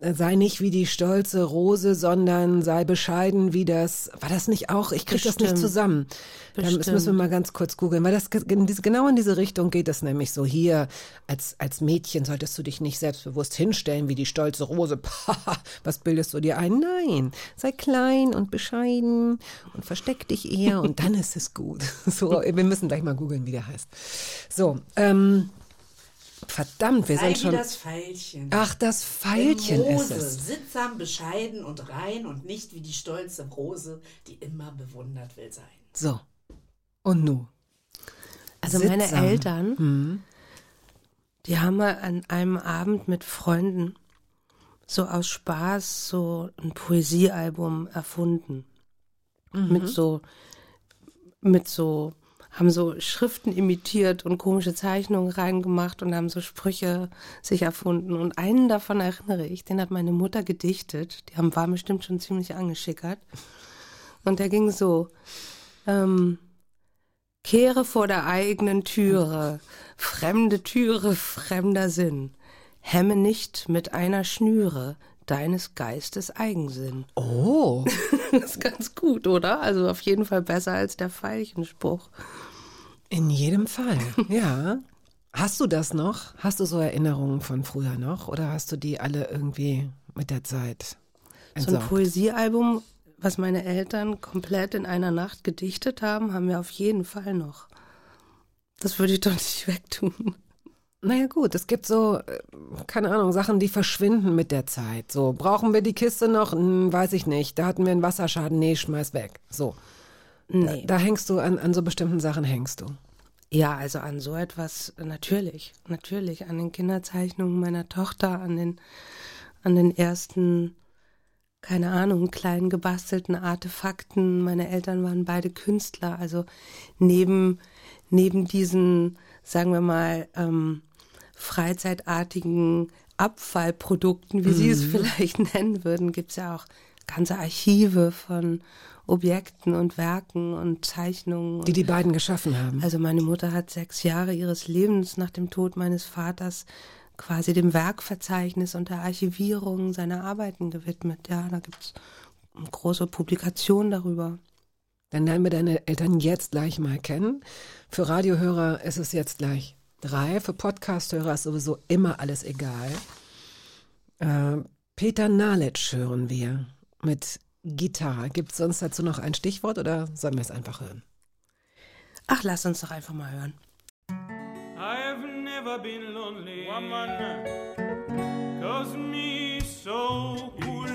sei nicht wie die stolze Rose, sondern sei bescheiden wie das. War das nicht auch? Ich krieg das nicht Bestimmt. zusammen. Da müssen wir Bestimmt. mal ganz kurz googeln, weil das genau in diese Richtung geht es nämlich so. Hier als als Mädchen solltest du dich nicht selbstbewusst hinstellen wie die stolze Rose. *laughs* Pah, Was bildest du dir ein? Nein, sei klein und bescheiden und versteck dich eher und dann ist es gut. *laughs* So, wir müssen gleich mal googeln, wie der heißt. So, ähm, verdammt, wir Sei sind wie schon. das Veilchen. Ach, das Pfeilchen ist Rose, es. sittsam, bescheiden und rein und nicht wie die stolze Rose, die immer bewundert will sein. So. Und nu? Also meine Sittsam. Eltern, die haben mal an einem Abend mit Freunden so aus Spaß so ein Poesiealbum erfunden. Mit so, mit so, haben so Schriften imitiert und komische Zeichnungen reingemacht und haben so Sprüche sich erfunden. Und einen davon erinnere ich, den hat meine Mutter gedichtet. Die haben, war bestimmt schon ziemlich angeschickert. Und der ging so, ähm, Kehre vor der eigenen Türe, fremde Türe, fremder Sinn. Hemme nicht mit einer Schnüre deines Geistes Eigensinn. *laughs* Oh. Das ist ganz gut, oder? Also auf jeden Fall besser als der Veilchenspruch. In jedem Fall, ja. Hast du das noch? Hast du so Erinnerungen von früher noch? Oder hast du die alle irgendwie mit der Zeit So ein? Poesiealbum, was meine Eltern komplett in einer Nacht gedichtet haben, haben wir auf jeden Fall noch. Das würde ich doch nicht *laughs* wegtun. Naja gut, es gibt so, äh, keine Ahnung, Sachen, die verschwinden mit der Zeit. So, brauchen wir die Kiste noch? Hm, weiß ich nicht. Da hatten wir einen Wasserschaden. Nee, schmeiß weg. So. Nee. Da hängst du, an, an so bestimmten Sachen hängst du. Ja, also an so etwas natürlich, natürlich an den Kinderzeichnungen meiner Tochter, an den an den ersten keine Ahnung, kleinen gebastelten Artefakten. Meine Eltern waren beide Künstler, also neben neben diesen sagen wir mal, ähm, freizeitartigen Abfallprodukten, wie Sie es vielleicht *laughs* nennen würden, gibt es ja auch ganze Archive von Objekten und Werken und Zeichnungen. Die die beiden geschaffen haben. Also meine Mutter hat sechs Jahre ihres Lebens nach dem Tod meines Vaters quasi dem Werkverzeichnis und der Archivierung seiner Arbeiten gewidmet. Ja, da gibt es große Publikation darüber. Dann lernen wir deine Eltern jetzt gleich mal kennen. Für Radiohörer ist es jetzt gleich drei. Für Podcasthörer ist sowieso immer alles egal. Äh, Peter Nalitsch hören wir mit Gitarre. Gibt es sonst dazu noch ein Stichwort oder sollen wir es einfach hören? Ach, lass uns doch einfach mal hören. I've never been lonely. Woman, cause me so cool.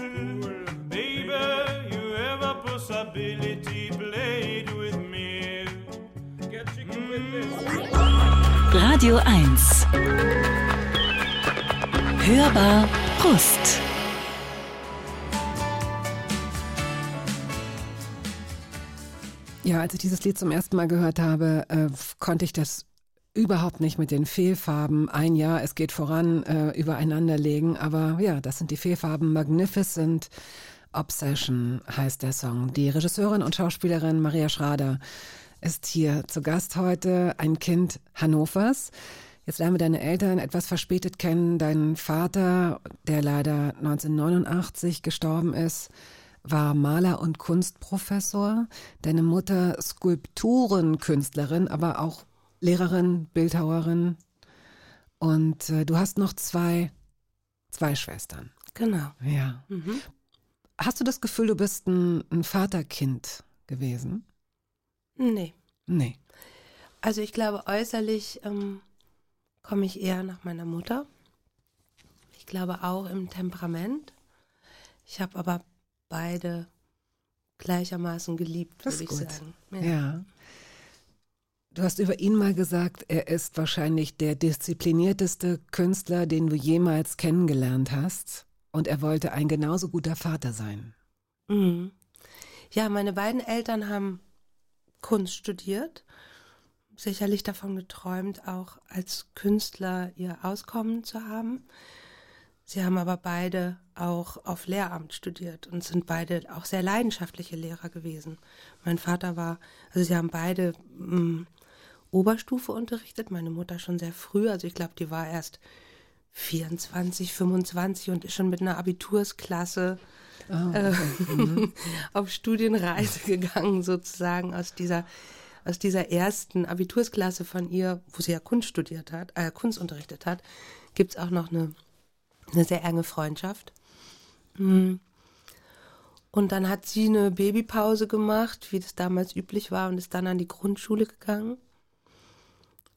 Baby, you have a possibility played with me. Get chicken with this. Radio 1. Hörbar Brust. Ja, als ich dieses Lied zum ersten Mal gehört habe, äh, konnte ich das überhaupt nicht mit den Fehlfarben ein Jahr, es geht voran, äh, übereinander legen. Aber ja, das sind die Fehlfarben. Magnificent Obsession heißt der Song. Die Regisseurin und Schauspielerin Maria Schrader ist hier zu Gast heute, ein Kind Hannovers. Jetzt lernen wir deine Eltern etwas verspätet kennen. Dein Vater, der leider 1989 gestorben ist, war Maler und Kunstprofessor. Deine Mutter Skulpturenkünstlerin, aber auch Lehrerin, Bildhauerin. Und äh, du hast noch zwei, zwei Schwestern. Genau. Ja. Hast du das Gefühl, du bist ein, ein Vaterkind gewesen? Nee. Nee. Also ich glaube, äußerlich ähm, komme ich eher nach meiner Mutter. Ich glaube auch im Temperament. Ich habe aber beide gleichermaßen geliebt, würde ich gut. sagen. Ja. Du hast über ihn mal gesagt, er ist wahrscheinlich der disziplinierteste Künstler, den du jemals kennengelernt hast. Und er wollte ein genauso guter Vater sein. Mhm. Ja, meine beiden Eltern haben Kunst studiert, sicherlich davon geträumt, auch als Künstler ihr Auskommen zu haben. Sie haben aber beide auch auf Lehramt studiert und sind beide auch sehr leidenschaftliche Lehrer gewesen. Mein Vater war, also sie haben beide mh, Oberstufe unterrichtet, meine Mutter schon sehr früh, also ich glaube, die war erst 24, 25 und ist schon mit einer Abitursklasse äh, *laughs* auf Studienreise *laughs* gegangen, sozusagen aus dieser, aus dieser ersten Abitursklasse von ihr, wo sie ja Kunst studiert hat, äh, Kunst unterrichtet hat, gibt es auch noch eine, eine sehr enge Freundschaft. Mm. Und dann hat sie eine Babypause gemacht, wie das damals üblich war, und ist dann an die Grundschule gegangen.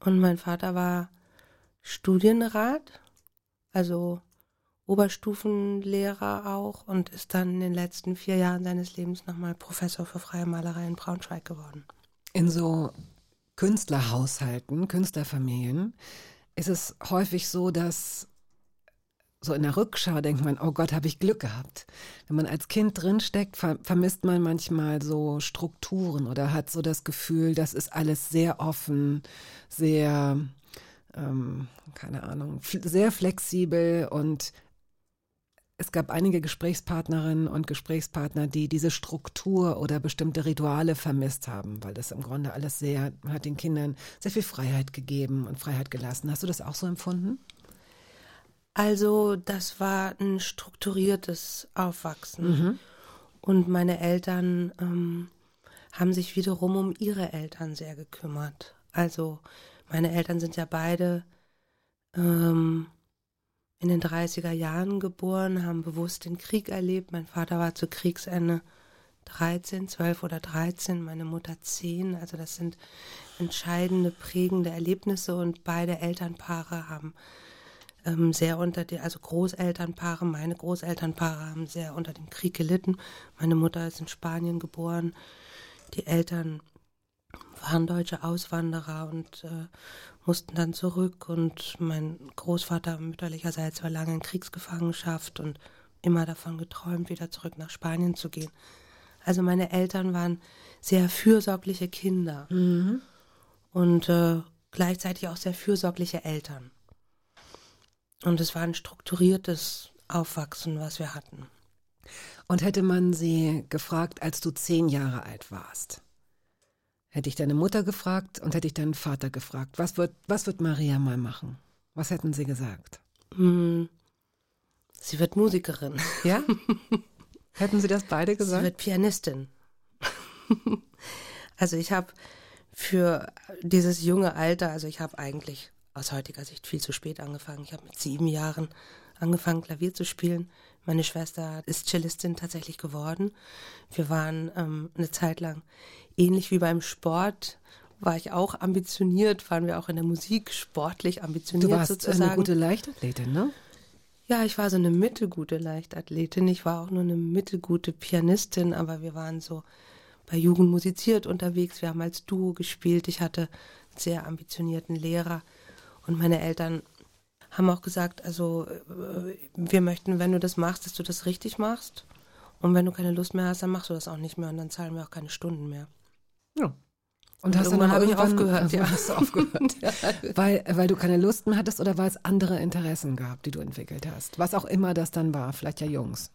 Und mein Vater war Studienrat, also Oberstufenlehrer auch und ist dann in den letzten vier Jahren seines Lebens nochmal Professor für freie Malerei in Braunschweig geworden. In so Künstlerhaushalten, Künstlerfamilien ist es häufig so, dass so in der Rückschau denkt man, oh Gott, habe ich Glück gehabt. Wenn man als Kind drinsteckt, ver vermisst man manchmal so Strukturen oder hat so das Gefühl, das ist alles sehr offen, sehr, ähm, keine Ahnung, sehr flexibel und es gab einige Gesprächspartnerinnen und Gesprächspartner, die diese Struktur oder bestimmte Rituale vermisst haben, weil das im Grunde alles sehr, hat den Kindern sehr viel Freiheit gegeben und Freiheit gelassen. Hast du das auch so empfunden? Also das war ein strukturiertes Aufwachsen. Und meine Eltern ähm, haben sich wiederum um ihre Eltern sehr gekümmert. Also meine Eltern sind ja beide ähm, in den 30er Jahren geboren, haben bewusst den Krieg erlebt. Mein Vater war zu Kriegsende 13, 12 oder 13, meine Mutter 10. Also das sind entscheidende, prägende Erlebnisse und beide Elternpaare haben ähm, sehr unter die, also Großelternpaare, meine Großelternpaare haben sehr unter dem Krieg gelitten. Meine Mutter ist in Spanien geboren. Die Eltern waren deutsche Auswanderer und äh, mussten dann zurück. Und mein Großvater mütterlicherseits war lange in Kriegsgefangenschaft und immer davon geträumt, wieder zurück nach Spanien zu gehen. Also meine Eltern waren sehr fürsorgliche Kinder. Und äh, gleichzeitig auch sehr fürsorgliche Eltern. Und es war ein strukturiertes Aufwachsen, was wir hatten. Und hätte man sie gefragt, als du zehn Jahre alt warst? Hätte ich deine Mutter gefragt und hätte ich deinen Vater gefragt, was wird, was wird Maria mal machen? Was hätten sie gesagt? Hm, sie wird Musikerin. Ja? *laughs* hätten sie das beide Sie gesagt? wird Pianistin. *laughs* also ich habe für dieses junge Alter, also ich habe eigentlich aus heutiger Sicht viel zu spät angefangen. Ich habe mit sieben Jahren angefangen, Klavier zu spielen. Meine Schwester ist Cellistin tatsächlich geworden. Wir waren ähm, eine Zeit lang ähnlich wie beim Sport. War ich auch ambitioniert, waren wir auch in der Musik sportlich ambitioniert Du warst sozusagen. eine gute Leichtathletin, ne? Ja, ich war so eine mittelgute Leichtathletin. Ich war auch nur eine mittelgute Pianistin, aber wir waren so bei Jugend musiziert unterwegs. Wir haben als Duo gespielt. Ich hatte einen sehr ambitionierten Lehrer und meine Eltern haben auch gesagt, also äh, wir möchten, wenn du das machst, dass du das richtig machst. Und wenn du keine Lust mehr hast, dann machst du das auch nicht mehr und dann zahlen wir auch keine Stunden mehr. Ja. Und Und hast dann irgendwann auch habe ich aufgehört, also *laughs* ja. Hast du aufgehört. *laughs* weil, weil du keine Lust mehr hattest oder weil es andere Interessen gab, die du entwickelt hast? Was auch immer das dann war, vielleicht ja Jungs.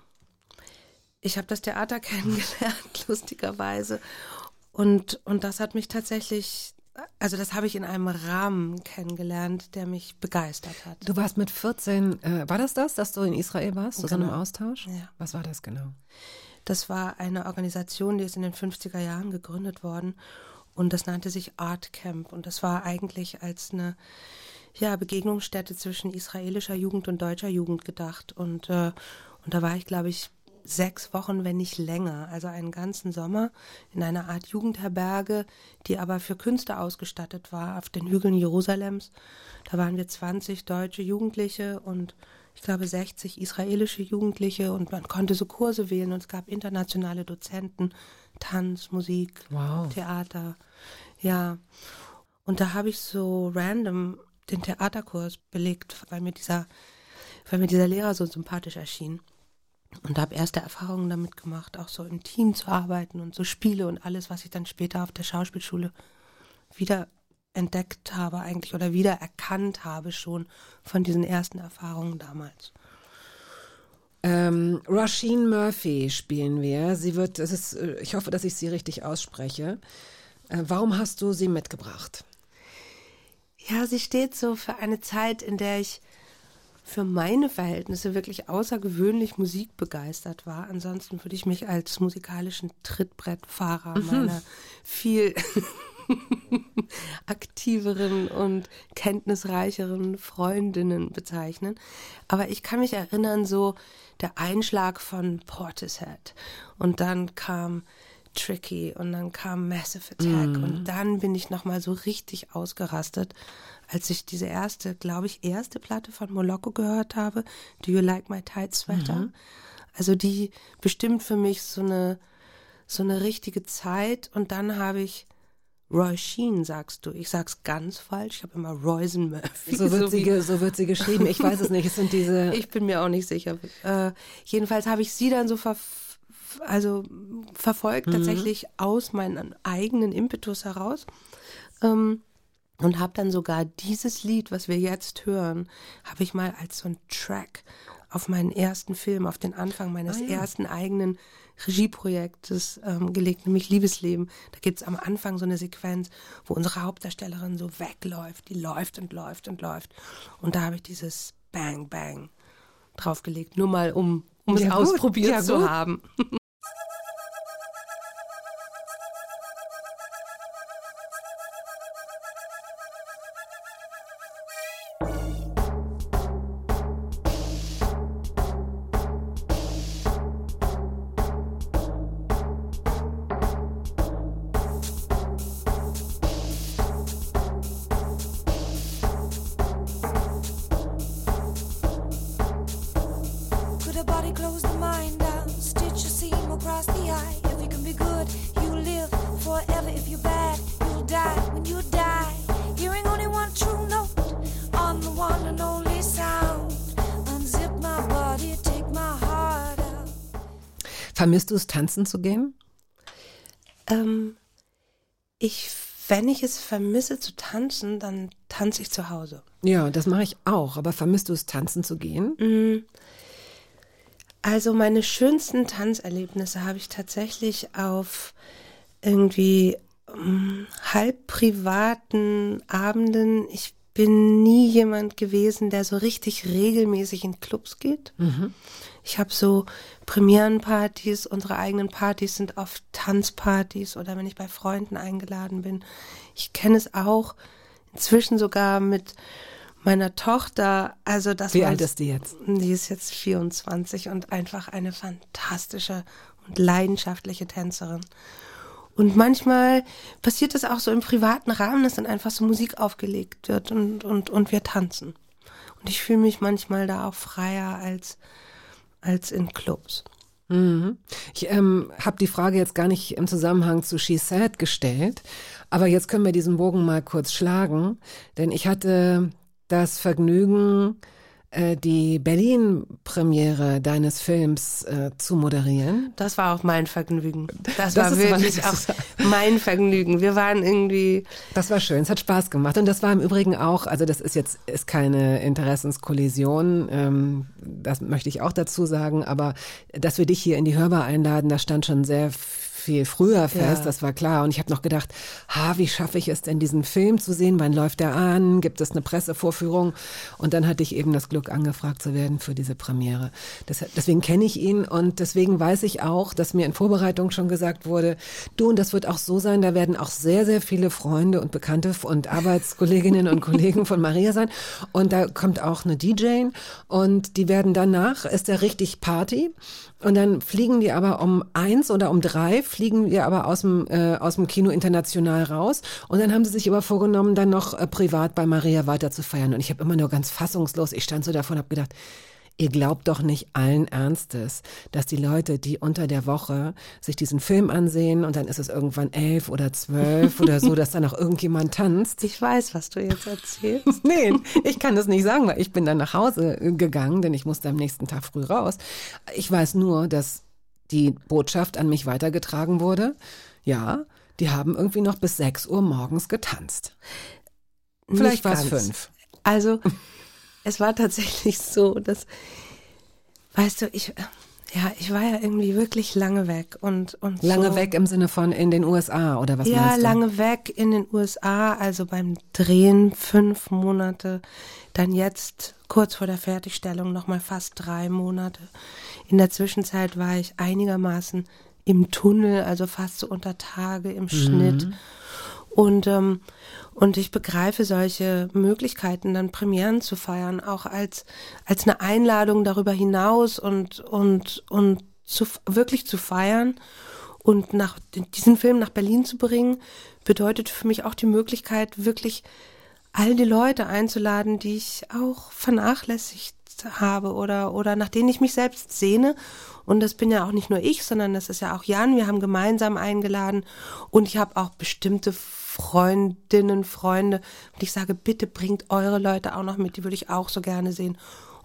ich habe das Theater *laughs* kennengelernt, lustigerweise. Und, und das hat mich tatsächlich, also das habe ich in einem Rahmen kennengelernt, der mich begeistert hat. Du warst mit 14, äh, war das das, dass du in Israel warst, zu so einem Genau. Austausch? Ja. Was war das genau? Das war eine Organisation, die ist in den 50er Jahren gegründet worden und das nannte sich Art Camp. Und das war eigentlich als eine ja, Begegnungsstätte zwischen israelischer Jugend und deutscher Jugend gedacht. Und, äh, und da war ich, glaube ich, sechs Wochen, wenn nicht länger, also einen ganzen Sommer in einer Art Jugendherberge, die aber für Künstler ausgestattet war, auf den Hügeln Jerusalems. Da waren wir 20 deutsche Jugendliche und ich glaube 60 israelische Jugendliche und man konnte so Kurse wählen und es gab internationale Dozenten, Tanz, Musik, Wow. Theater. Ja. Und da habe ich so random den Theaterkurs belegt, weil mir dieser, weil mir dieser Lehrer so sympathisch erschien. Und habe erste Erfahrungen damit gemacht, auch so im Team zu arbeiten und so Spiele und alles, was ich dann später auf der Schauspielschule wieder entdeckt habe eigentlich oder wieder erkannt habe schon von diesen ersten Erfahrungen damals. Ähm, Rasheen Murphy spielen wir. Sie wird, es ist, äh, ich hoffe, dass ich sie richtig ausspreche. Äh, warum hast du sie mitgebracht? Ja, sie steht so für eine Zeit, in der ich für meine Verhältnisse wirklich außergewöhnlich musikbegeistert war. Ansonsten würde ich mich als musikalischen Trittbrettfahrer meiner viel *laughs* aktiveren und kenntnisreicheren Freundinnen bezeichnen. Aber ich kann mich erinnern, so der Einschlag von Portishead. Und dann kam Tricky und dann kam Massive Attack. Und dann bin ich nochmal so richtig ausgerastet, als ich diese erste, glaube ich, erste Platte von Moloko gehört habe, Do You Like My Tight Sweater? Also die bestimmt für mich so eine, so eine richtige Zeit. Und dann habe ich Roy Sheen, sagst du. Ich sag's ganz falsch. Ich habe immer Roysen Murphy. So wird, sie, wie- ge- so wird sie geschrieben. Ich weiß es nicht. Es sind diese. *laughs* ich bin mir auch nicht sicher. Äh, jedenfalls habe ich sie dann so ver also verfolgt, tatsächlich aus meinem eigenen Impetus heraus. Ähm, und habe dann sogar dieses Lied, was wir jetzt hören, habe ich mal als so ein Track auf meinen ersten Film, auf den Anfang meines ersten eigenen Regieprojektes ähm, gelegt, nämlich Liebesleben. Da gibt's am Anfang so eine Sequenz, wo unsere Hauptdarstellerin so wegläuft, die läuft und läuft und läuft. Und da habe ich dieses Bang Bang draufgelegt, nur mal um, um es Ja, ausprobiert Ja, zu haben. Vermisst du es, tanzen zu gehen? Ähm, ich wenn ich es vermisse zu tanzen, dann tanze ich zu Hause. Ja, das mache ich auch. Aber vermisst du es, tanzen zu gehen? Also meine schönsten Tanzerlebnisse habe ich tatsächlich auf irgendwie ähm, halb privaten Abenden. Ich bin nie jemand gewesen, der so richtig regelmäßig in Clubs geht. Ich habe so Premierenpartys, unsere eigenen Partys sind oft Tanzpartys oder wenn ich bei Freunden eingeladen bin. Ich kenne es auch inzwischen sogar mit meiner Tochter. Also das Wie alt ist die jetzt? Die ist jetzt 24 und einfach eine fantastische und leidenschaftliche Tänzerin. Und manchmal passiert es auch so im privaten Rahmen, dass dann einfach so Musik aufgelegt wird und, und, und wir tanzen. Und ich fühle mich manchmal da auch freier als, als in Clubs. Ich ähm, habe die Frage jetzt gar nicht im Zusammenhang zu She Said gestellt, aber jetzt können wir diesen Bogen mal kurz schlagen, denn ich hatte das Vergnügen, die Berlin-Premiere deines Films äh, zu moderieren. Das war auch mein Vergnügen. Das, Das war wirklich auch mein Vergnügen. Wir waren irgendwie, Das war schön, es hat Spaß gemacht und das war im Übrigen auch, also das ist jetzt ist keine Interessenskollision, ähm, das möchte ich auch dazu sagen, aber dass wir dich hier in die Hörbar einladen, das stand schon sehr viel früher fest, Ja. das war klar. Und ich habe noch gedacht, ha, wie schaffe ich es denn diesen Film zu sehen, wann läuft der an, gibt es eine Pressevorführung? Und dann hatte ich eben das Glück angefragt zu werden für diese Premiere. Das, deswegen kenne ich ihn und deswegen weiß ich auch, dass mir in Vorbereitung schon gesagt wurde, du und das wird auch so sein, da werden auch sehr, sehr viele Freunde und Bekannte und Arbeitskolleginnen und Kollegen von Maria sein. Und da kommt auch eine DJ und die werden danach, ist der richtig Party und dann fliegen die aber um eins oder um drei, fliegen wir aber aus dem, äh, aus dem Kino international raus. Und dann haben sie sich aber vorgenommen, dann noch äh, privat bei Maria weiter zu feiern. Und ich habe immer nur ganz fassungslos, ich stand so davon habe gedacht, ihr glaubt doch nicht allen Ernstes, dass die Leute, die unter der Woche sich diesen Film ansehen und dann ist es irgendwann elf oder zwölf oder so, dass dann noch irgendjemand tanzt. ich weiß, was du jetzt erzählst. *laughs* Nee, ich kann das nicht sagen, weil ich bin dann nach Hause gegangen, denn ich musste am nächsten Tag früh raus. Ich weiß nur, dass die Botschaft an mich weitergetragen wurde. Ja, die haben irgendwie noch bis 6 Uhr morgens getanzt. Vielleicht war es fünf. Also, *laughs* es war tatsächlich so, dass, weißt du, ich, ja, ich war ja irgendwie wirklich lange weg und, und Lange so, weg im Sinne von in den USA oder was Ja, meinst du? lange weg in den USA, also beim Drehen fünf Monate, dann jetzt kurz vor der Fertigstellung nochmal fast drei Monate. In der Zwischenzeit war ich einigermaßen im Tunnel, also fast so unter Tage im Schnitt. Und, ähm, und ich begreife solche Möglichkeiten, dann Premieren zu feiern, auch als, als eine Einladung darüber hinaus und, und, und zu, wirklich zu feiern und nach, diesen Film nach Berlin zu bringen, bedeutet für mich auch die Möglichkeit, wirklich all die Leute einzuladen, die ich auch vernachlässigt habe oder, oder nach denen ich mich selbst sehne. Und das bin ja auch nicht nur ich, sondern das ist ja auch Jan. Wir haben gemeinsam eingeladen und ich habe auch bestimmte Freundinnen, Freunde. Und ich sage, bitte bringt eure Leute auch noch mit, die würde ich auch so gerne sehen.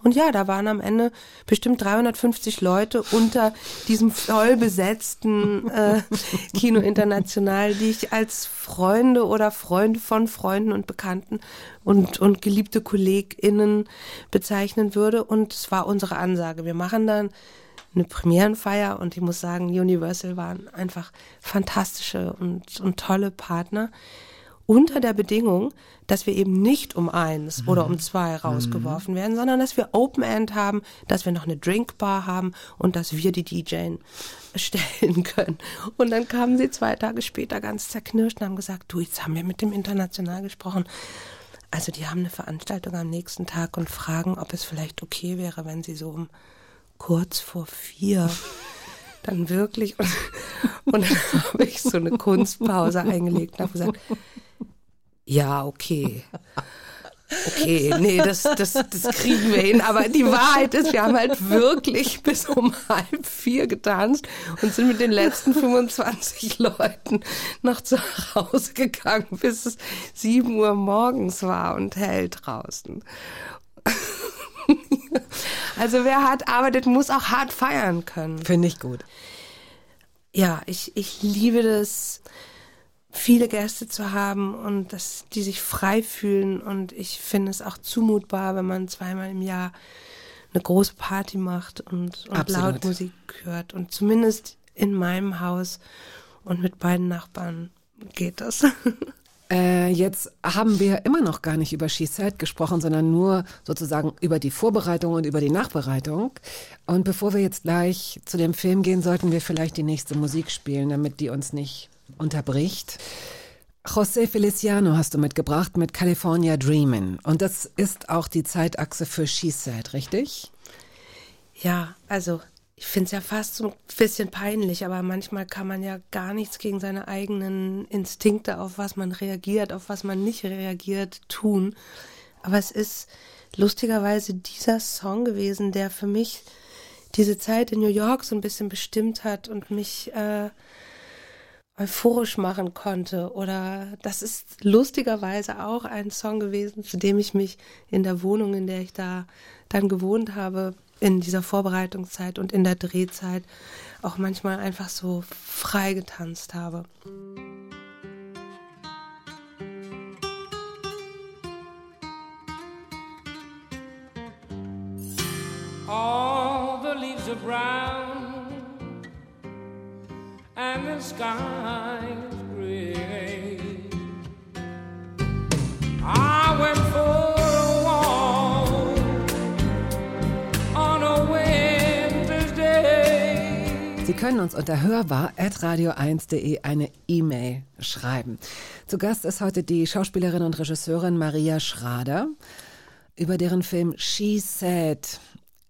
Und ja, da waren am Ende bestimmt 350 Leute unter diesem voll besetzten äh, *laughs* Kino International, die ich als Freunde oder Freunde von Freunden und Bekannten und, und geliebte KollegInnen bezeichnen würde. Und es war unsere Ansage. Wir machen dann eine Premierenfeier und ich muss sagen, Universal waren einfach fantastische und, und tolle Partner. Unter der Bedingung, dass wir eben nicht um eins oder um zwei rausgeworfen werden, sondern dass wir Open End haben, dass wir noch eine Drinkbar haben und dass wir die DJ stellen *laughs* können. Und dann kamen sie zwei Tage später ganz zerknirscht und haben gesagt, du, jetzt haben wir mit dem International gesprochen. Also die haben eine Veranstaltung am nächsten Tag und fragen, ob es vielleicht okay wäre, wenn sie so um kurz vor vier dann wirklich und, und dann *laughs* habe ich so eine Kunstpause eingelegt und habe gesagt, ja, okay. Okay, nee, das, das, das kriegen wir hin. Aber die Wahrheit ist, wir haben halt wirklich bis um halb vier getanzt und sind mit den letzten 25 Leuten noch zu Hause gegangen, bis es sieben Uhr morgens war und hell draußen. *laughs* Also wer hart arbeitet, muss auch hart feiern können. Finde ich gut. Ja, ich, ich liebe das, viele Gäste zu haben und dass die sich frei fühlen. Und ich finde es auch zumutbar, wenn man zweimal im Jahr eine große Party macht und, und Absolut. laut Musik hört. Und zumindest in meinem Haus und mit beiden Nachbarn geht das. *laughs* Äh, jetzt haben wir immer noch gar nicht über Said gesprochen, sondern nur sozusagen über die Vorbereitung und über die Nachbereitung. Und bevor wir jetzt gleich zu dem Film gehen, sollten wir vielleicht die nächste Musik spielen, damit die uns nicht unterbricht. José Feliciano hast du mitgebracht mit California Dreamin'. Und das ist auch die Zeitachse für Said, richtig? Ja, also ich finde es ja fast so ein bisschen peinlich, aber manchmal kann man ja gar nichts gegen seine eigenen Instinkte, auf was man reagiert, auf was man nicht reagiert, tun. Aber es ist lustigerweise dieser Song gewesen, der für mich diese Zeit in New York so ein bisschen bestimmt hat und mich äh, euphorisch machen konnte. Oder das ist lustigerweise auch ein Song gewesen, zu dem ich mich in der Wohnung, in der ich da dann gewohnt habe, in dieser Vorbereitungszeit und in der Drehzeit auch manchmal einfach so frei getanzt habe. Können uns unter hörbar.radio1.de eine E-Mail schreiben. Zu Gast ist heute die Schauspielerin und Regisseurin Maria Schrader, über deren Film She Said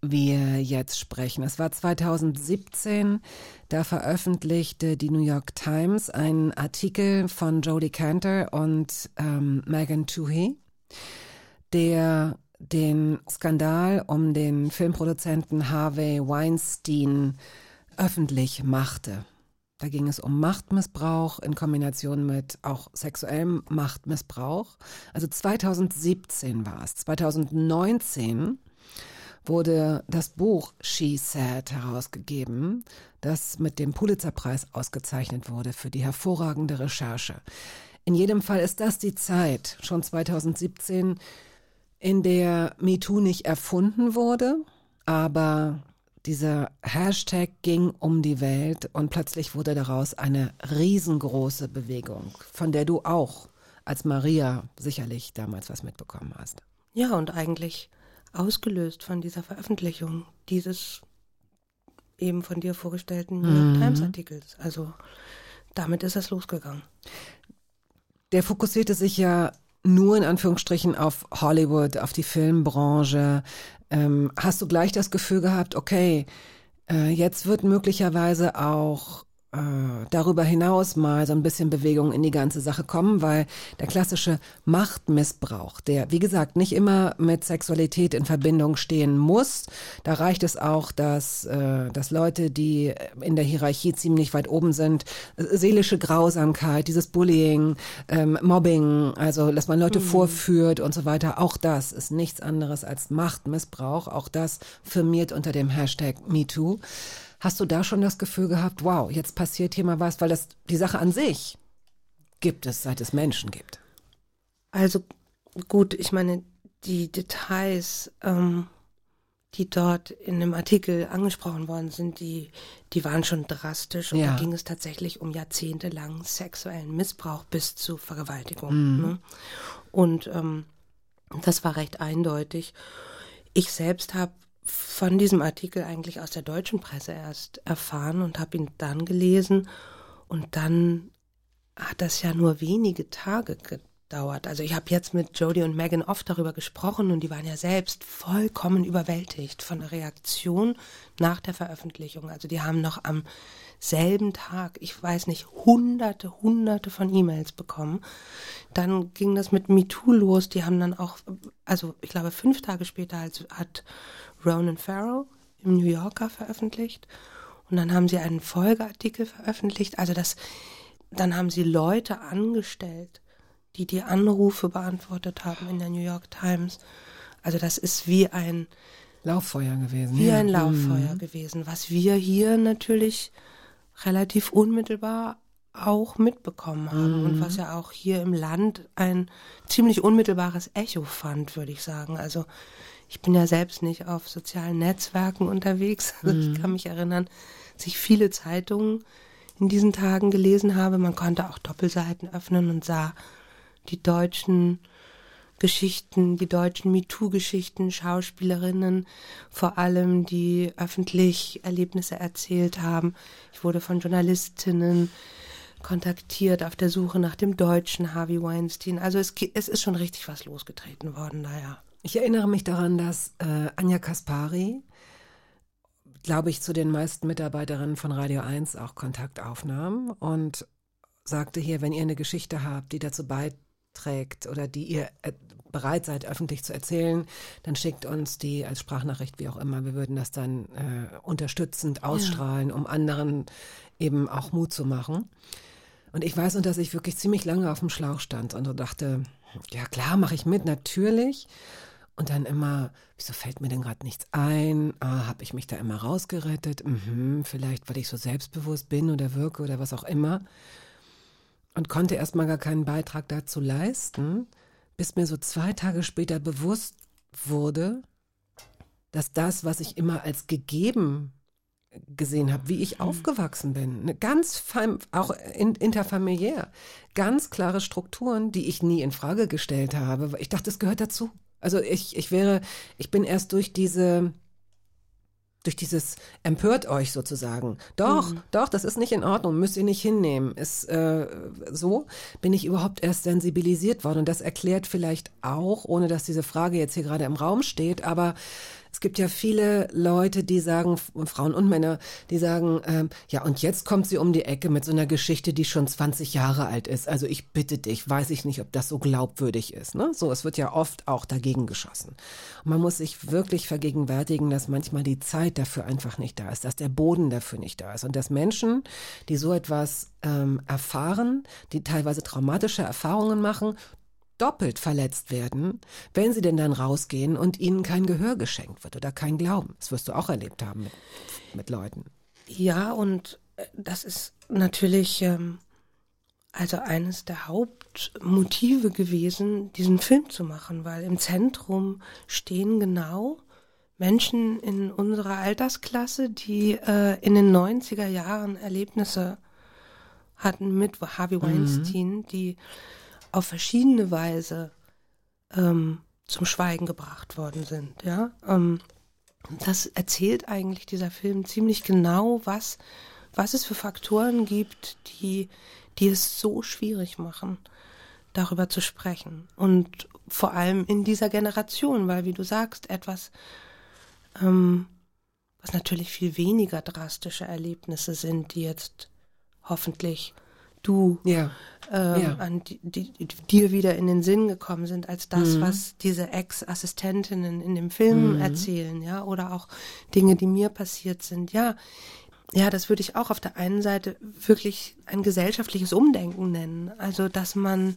wir jetzt sprechen. Es war 2017, da veröffentlichte die New York Times einen Artikel von Jodie Cantor und ähm, Megan Toohey, der den Skandal um den Filmproduzenten Harvey Weinstein öffentlich machte. Da ging es um Machtmissbrauch in Kombination mit auch sexuellem Machtmissbrauch. Also 2017 war es. 2019 wurde das Buch She Said herausgegeben, das mit dem Pulitzerpreis ausgezeichnet wurde für die hervorragende Recherche. In jedem Fall ist das die Zeit, schon 2017, in der MeToo nicht erfunden wurde, aber dieser Hashtag ging um die Welt und plötzlich wurde daraus eine riesengroße Bewegung, von der du auch als Maria sicherlich damals was mitbekommen hast. Ja, und eigentlich ausgelöst von dieser Veröffentlichung dieses eben von dir vorgestellten New York Times Artikels. Also damit ist es losgegangen. Der fokussierte sich ja nur in Anführungsstrichen auf Hollywood, auf die Filmbranche. Ähm, hast du gleich das Gefühl gehabt, okay, äh, jetzt wird möglicherweise auch darüber hinaus mal so ein bisschen Bewegung in die ganze Sache kommen, weil der klassische Machtmissbrauch, der wie gesagt nicht immer mit Sexualität in Verbindung stehen muss, da reicht es auch, dass, äh, dass Leute, die in der Hierarchie ziemlich weit oben sind, äh, seelische Grausamkeit, dieses Bullying, ähm, Mobbing, also dass man Leute vorführt und so weiter, auch das ist nichts anderes als Machtmissbrauch, auch das firmiert unter dem Hashtag MeToo. Hast du da schon das Gefühl gehabt, wow, jetzt passiert hier mal was, weil das die Sache an sich gibt es, seit es Menschen gibt. Also gut, ich meine, die Details, ähm, die dort in dem Artikel angesprochen worden sind, die, die waren schon drastisch und Ja. da ging es tatsächlich um jahrzehntelang sexuellen Missbrauch bis zu Vergewaltigung. Ne? Und ähm, das war recht eindeutig. Ich selbst habe von diesem Artikel eigentlich aus der deutschen Presse erst erfahren und habe ihn dann gelesen und dann hat das ja nur wenige Tage gedauert. Also ich habe jetzt mit Jodie und Megan oft darüber gesprochen und die waren ja selbst vollkommen überwältigt von der Reaktion nach der Veröffentlichung. Also die haben noch am selben Tag, ich weiß nicht, hunderte, hunderte von E-Mails bekommen. Dann ging das mit MeToo los. Die haben dann auch, also ich glaube fünf Tage später hat, hat Ronan Farrow im New Yorker veröffentlicht. Und dann haben sie einen Folgeartikel veröffentlicht. Also das, dann haben sie Leute angestellt, die die Anrufe beantwortet haben in der New York Times. Also das ist wie ein, Lauffeuer gewesen. wie ja. ein Lauffeuer gewesen, was wir hier natürlich relativ unmittelbar auch mitbekommen habe und was ja auch hier im Land ein ziemlich unmittelbares Echo fand, würde ich sagen. Also ich bin ja selbst nicht auf sozialen Netzwerken unterwegs. Also ich kann mich erinnern, dass ich viele Zeitungen in diesen Tagen gelesen habe. Man konnte auch Doppelseiten öffnen und sah die deutschen Geschichten, die deutschen MeToo-Geschichten, Schauspielerinnen, vor allem die öffentlich Erlebnisse erzählt haben. Ich wurde von Journalistinnen kontaktiert auf der Suche nach dem deutschen Harvey Weinstein. Also es, es ist schon richtig was losgetreten worden, naja. Ich erinnere mich daran, dass äh, Anja Kaspari, glaube ich, zu den meisten Mitarbeiterinnen von Radio 1 auch Kontakt aufnahm und sagte hier, wenn ihr eine Geschichte habt, die dazu beiträgt oder die ihr äh, bereit seid, öffentlich zu erzählen, dann schickt uns die als Sprachnachricht, wie auch immer. Wir würden das dann äh, unterstützend ausstrahlen, um anderen eben auch Mut zu machen. Und ich weiß noch, dass ich wirklich ziemlich lange auf dem Schlauch stand und so dachte, ja klar, mache ich mit, natürlich. Und dann immer, wieso fällt mir denn gerade nichts ein? Ah, habe ich mich da immer rausgerettet? Mhm, vielleicht, weil ich so selbstbewusst bin oder wirke oder was auch immer. Und konnte erstmal gar keinen Beitrag dazu leisten, bis mir so zwei Tage später bewusst wurde, dass das, was ich immer als gegeben gesehen habe, wie ich aufgewachsen bin. Eine ganz auch in, interfamiliär, ganz klare Strukturen, die ich nie in Frage gestellt habe. weil Ich dachte, es gehört dazu. Also ich, ich wäre, ich bin erst durch diese, durch dieses empört euch sozusagen. Doch, doch, das ist nicht in Ordnung, müsst ihr nicht hinnehmen. Ist äh, so, bin ich überhaupt erst sensibilisiert worden. Und das erklärt vielleicht auch, ohne dass diese Frage jetzt hier gerade im Raum steht, aber es gibt ja viele Leute, die sagen, Frauen und Männer, die sagen, ähm, ja, und jetzt kommt sie um die Ecke mit so einer Geschichte, die schon 20 Jahre alt ist. Also ich bitte dich, weiß ich nicht, ob das so glaubwürdig ist. Ne? So, es wird ja oft auch dagegen geschossen. Man muss sich wirklich vergegenwärtigen, dass manchmal die Zeit dafür einfach nicht da ist, dass der Boden dafür nicht da ist und dass Menschen, die so etwas ähm, erfahren, die teilweise traumatische Erfahrungen machen, doppelt verletzt werden, wenn sie denn dann rausgehen und ihnen kein Gehör geschenkt wird oder kein Glauben. Das wirst du auch erlebt haben mit, mit Leuten. Ja, und äh, das ist natürlich ähm, also eines der Hauptmotive gewesen, diesen Film zu machen, weil im Zentrum stehen genau Menschen in unserer Altersklasse, die äh, in den 90er Jahren Erlebnisse hatten mit Harvey Weinstein, die auf verschiedene Weise ähm, zum Schweigen gebracht worden sind. Ja, ähm, das erzählt eigentlich dieser Film ziemlich genau, was, was es für Faktoren gibt, die, die es so schwierig machen, darüber zu sprechen. Und vor allem in dieser Generation, weil, wie du sagst, etwas, ähm, was natürlich viel weniger drastische Erlebnisse sind, die jetzt hoffentlich du Ja. Ähm, Ja. an die, die, die dir wieder in den Sinn gekommen sind, als das, was diese Ex-Assistentinnen in dem Film erzählen, ja, oder auch Dinge, die mir passiert sind, ja. Ja, das würde ich auch auf der einen Seite wirklich ein gesellschaftliches Umdenken nennen. Also, dass man,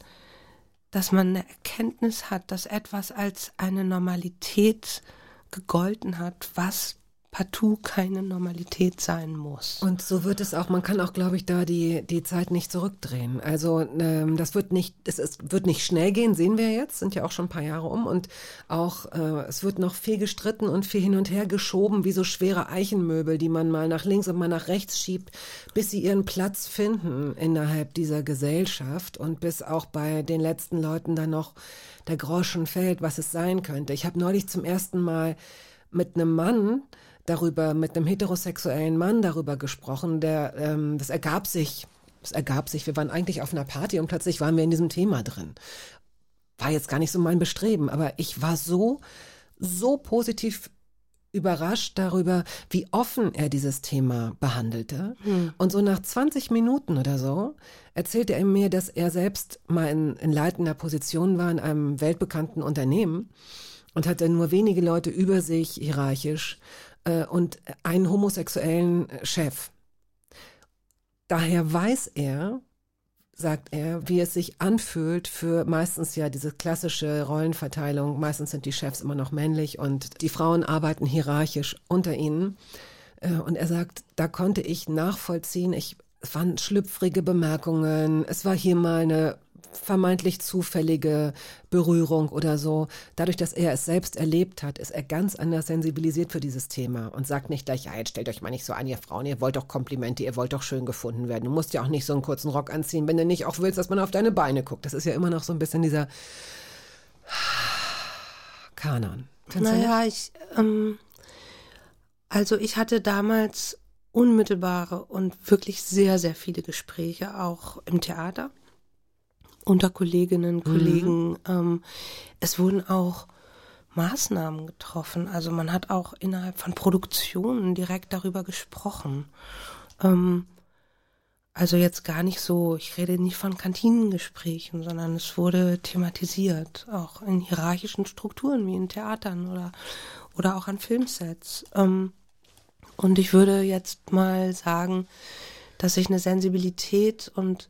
dass man eine Erkenntnis hat, dass etwas als eine Normalität gegolten hat, was partout keine Normalität sein muss. Und so wird es auch, man kann auch, glaube ich, da die, die Zeit nicht zurückdrehen. Also ähm, das wird nicht, es, es wird nicht schnell gehen, sehen wir jetzt, sind ja auch schon ein paar Jahre um und auch äh, es wird noch viel gestritten und viel hin und her geschoben, wie so schwere Eichenmöbel, die man mal nach links und mal nach rechts schiebt, bis sie ihren Platz finden innerhalb dieser Gesellschaft und bis auch bei den letzten Leuten dann noch der Groschen fällt, was es sein könnte. Ich habe neulich zum ersten Mal mit einem Mann darüber, mit einem heterosexuellen Mann darüber gesprochen, der, ähm, das ergab sich, es ergab sich, wir waren eigentlich auf einer Party und plötzlich waren wir in diesem Thema drin. War jetzt gar nicht so mein Bestreben, aber ich war so, so positiv überrascht darüber, wie offen er dieses Thema behandelte. Und so nach 20 Minuten oder so erzählte er mir, dass er selbst mal in, in leitender Position war in einem weltbekannten Unternehmen und hatte nur wenige Leute über sich hierarchisch und einen homosexuellen Chef. Daher weiß er, sagt er, wie es sich anfühlt für meistens ja diese klassische Rollenverteilung. Meistens sind die Chefs immer noch männlich und die Frauen arbeiten hierarchisch unter ihnen. Äh, Und er sagt, da konnte ich nachvollziehen, ich, waren schlüpfrige Bemerkungen, es war hier mal eine vermeintlich zufällige Berührung oder so. Dadurch, dass er es selbst erlebt hat, ist er ganz anders sensibilisiert für dieses Thema und sagt nicht gleich, ja, jetzt stellt euch mal nicht so an, ihr Frauen, ihr wollt doch Komplimente, ihr wollt doch schön gefunden werden. Du musst ja auch nicht so einen kurzen Rock anziehen, wenn du nicht auch willst, dass man auf deine Beine guckt. Das ist ja immer noch so ein bisschen dieser *sighs* Kanon. Naja, ich, ähm, also ich hatte damals unmittelbare und wirklich sehr, sehr viele Gespräche auch im Theater unter Kolleginnen, Kollegen. Ähm, es wurden auch Maßnahmen getroffen. Also man hat auch innerhalb von Produktionen direkt darüber gesprochen. Ähm, also jetzt gar nicht so, ich rede nicht von Kantinengesprächen, sondern es wurde thematisiert, auch in hierarchischen Strukturen wie in Theatern oder, oder auch an Filmsets. Ähm, und ich würde jetzt mal sagen, dass ich eine Sensibilität und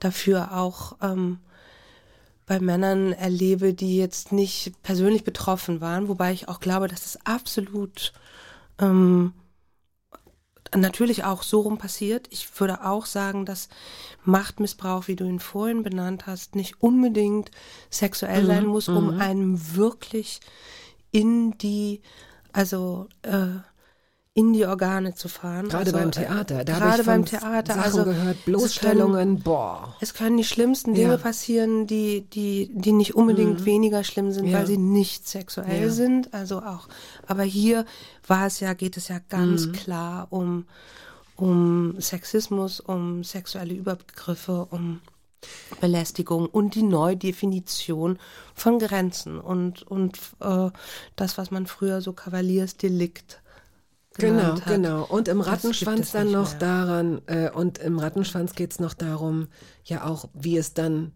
dafür auch ähm, bei Männern erlebe, die jetzt nicht persönlich betroffen waren, wobei ich auch glaube, dass es absolut ähm, natürlich auch so rum passiert. Ich würde auch sagen, dass Machtmissbrauch, wie du ihn vorhin benannt hast, nicht unbedingt sexuell sein muss, um einem wirklich in die, also äh, in die Organe zu fahren. Gerade also, beim Theater. Da habe gerade ich beim Theater. Sachen also, gehört, es Bloßstellungen, boah. Können, es können die schlimmsten Dinge Ja. passieren, die, die, die nicht unbedingt weniger schlimm sind, Ja. weil sie nicht sexuell Ja. sind. Also auch. Aber hier war es ja, geht es ja ganz Mhm. klar um, um Sexismus, um sexuelle Übergriffe, um Belästigung und die Neudefinition von Grenzen und, und äh, das, was man früher so Kavaliersdelikt Genau, hat. genau. Und im Rattenschwanz es dann noch mehr. daran, äh, und im Rattenschwanz geht's noch darum, ja auch, wie es dann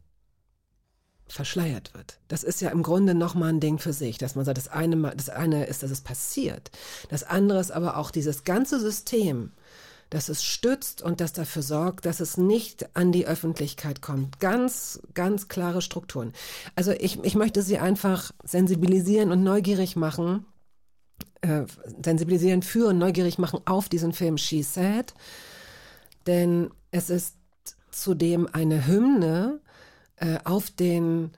verschleiert wird. Das ist ja im Grunde nochmal ein Ding für sich, dass man sagt, das eine, mal- das eine ist, dass es passiert. Das andere ist aber auch dieses ganze System, dass es stützt und das dafür sorgt, dass es nicht an die Öffentlichkeit kommt. Ganz, ganz klare Strukturen. Also ich, ich möchte Sie einfach sensibilisieren und neugierig machen, äh, sensibilisieren für und neugierig machen auf diesen Film She Said. Denn es ist zudem eine Hymne äh, auf den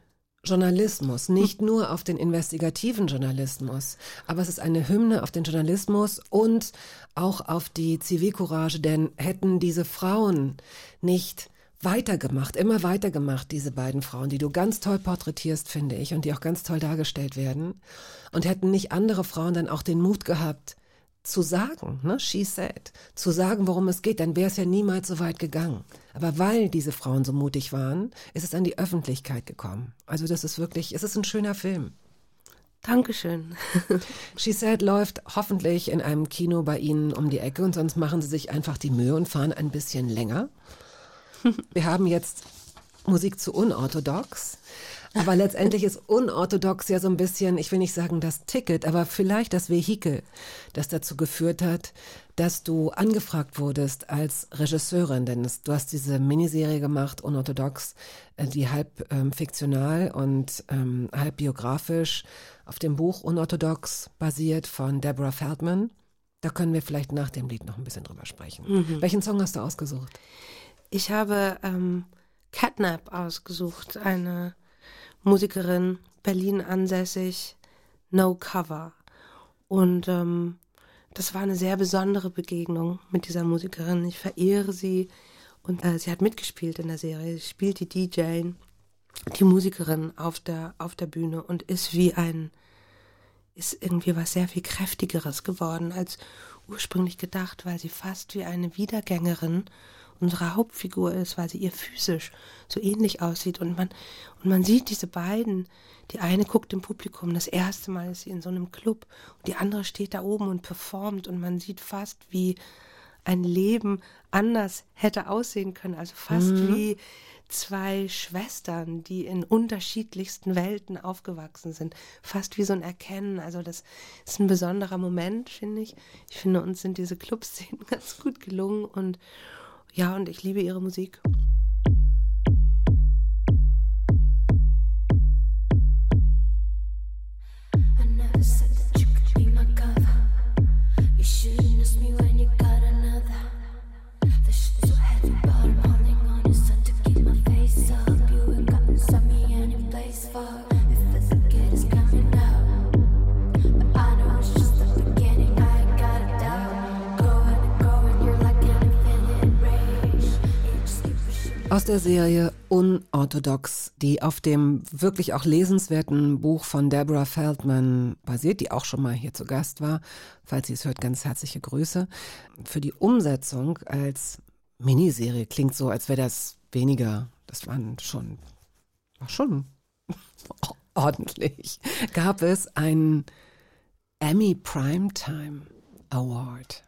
Journalismus, nicht nur auf den investigativen Journalismus, aber es ist eine Hymne auf den Journalismus und auch auf die Zivilcourage, denn hätten diese Frauen nicht weitergemacht, immer weitergemacht, diese beiden Frauen, die du ganz toll porträtierst, finde ich, und die auch ganz toll dargestellt werden, und hätten nicht andere Frauen dann auch den Mut gehabt, zu sagen, ne, she said, zu sagen, worum es geht, dann wäre es ja niemals so weit gegangen. Aber weil diese Frauen so mutig waren, ist es an die Öffentlichkeit gekommen. Also das ist wirklich, es ist ein schöner Film. Dankeschön. *laughs* She Said läuft hoffentlich in einem Kino bei Ihnen um die Ecke und sonst machen Sie sich einfach die Mühe und fahren ein bisschen länger. Wir haben jetzt Musik zu unorthodox. Aber letztendlich ist unorthodox ja so ein bisschen, ich will nicht sagen das Ticket, aber vielleicht das Vehikel, das dazu geführt hat, dass du angefragt wurdest als Regisseurin, denn du hast diese Miniserie gemacht, unorthodox, äh, die halb ähm, fiktional und ähm, halb biografisch auf dem Buch Unorthodox basiert von Deborah Feldman. Da können wir vielleicht nach dem Lied noch ein bisschen drüber sprechen. Welchen Song hast du ausgesucht? Ich habe ähm, Catnap ausgesucht, eine Musikerin, Berlin ansässig, No Cover. Und ähm, das war eine sehr besondere Begegnung mit dieser Musikerin. Ich verehre sie und äh, sie hat mitgespielt in der Serie. Sie spielt die DJ, die Musikerin auf der, auf der Bühne und ist wie ein, ist irgendwie was sehr viel kräftigeres geworden als ursprünglich gedacht, weil sie fast wie eine Wiedergängerin unserer Hauptfigur ist, weil sie ihr physisch so ähnlich aussieht. Und man und man sieht diese beiden. Die eine guckt im Publikum, das erste Mal ist sie in so einem Club. Und die andere steht da oben und performt. Und man sieht fast wie ein Leben anders hätte aussehen können, also fast wie zwei Schwestern, die in unterschiedlichsten Welten aufgewachsen sind, fast wie so ein Erkennen. Also das ist ein besonderer Moment, finde ich. Ich finde, uns sind diese Clubszenen *laughs* ganz gut gelungen. Und ja, und ich liebe ihre Musik. Aus der Serie Unorthodox, die auf dem wirklich auch lesenswerten Buch von Deborah Feldman basiert, die auch schon mal hier zu Gast war. Falls sie es hört, ganz herzliche Grüße. Für die Umsetzung als Miniserie klingt so, als wäre das weniger. Das waren schon, war schon *laughs* ordentlich. Gab es einen Emmy Primetime Award.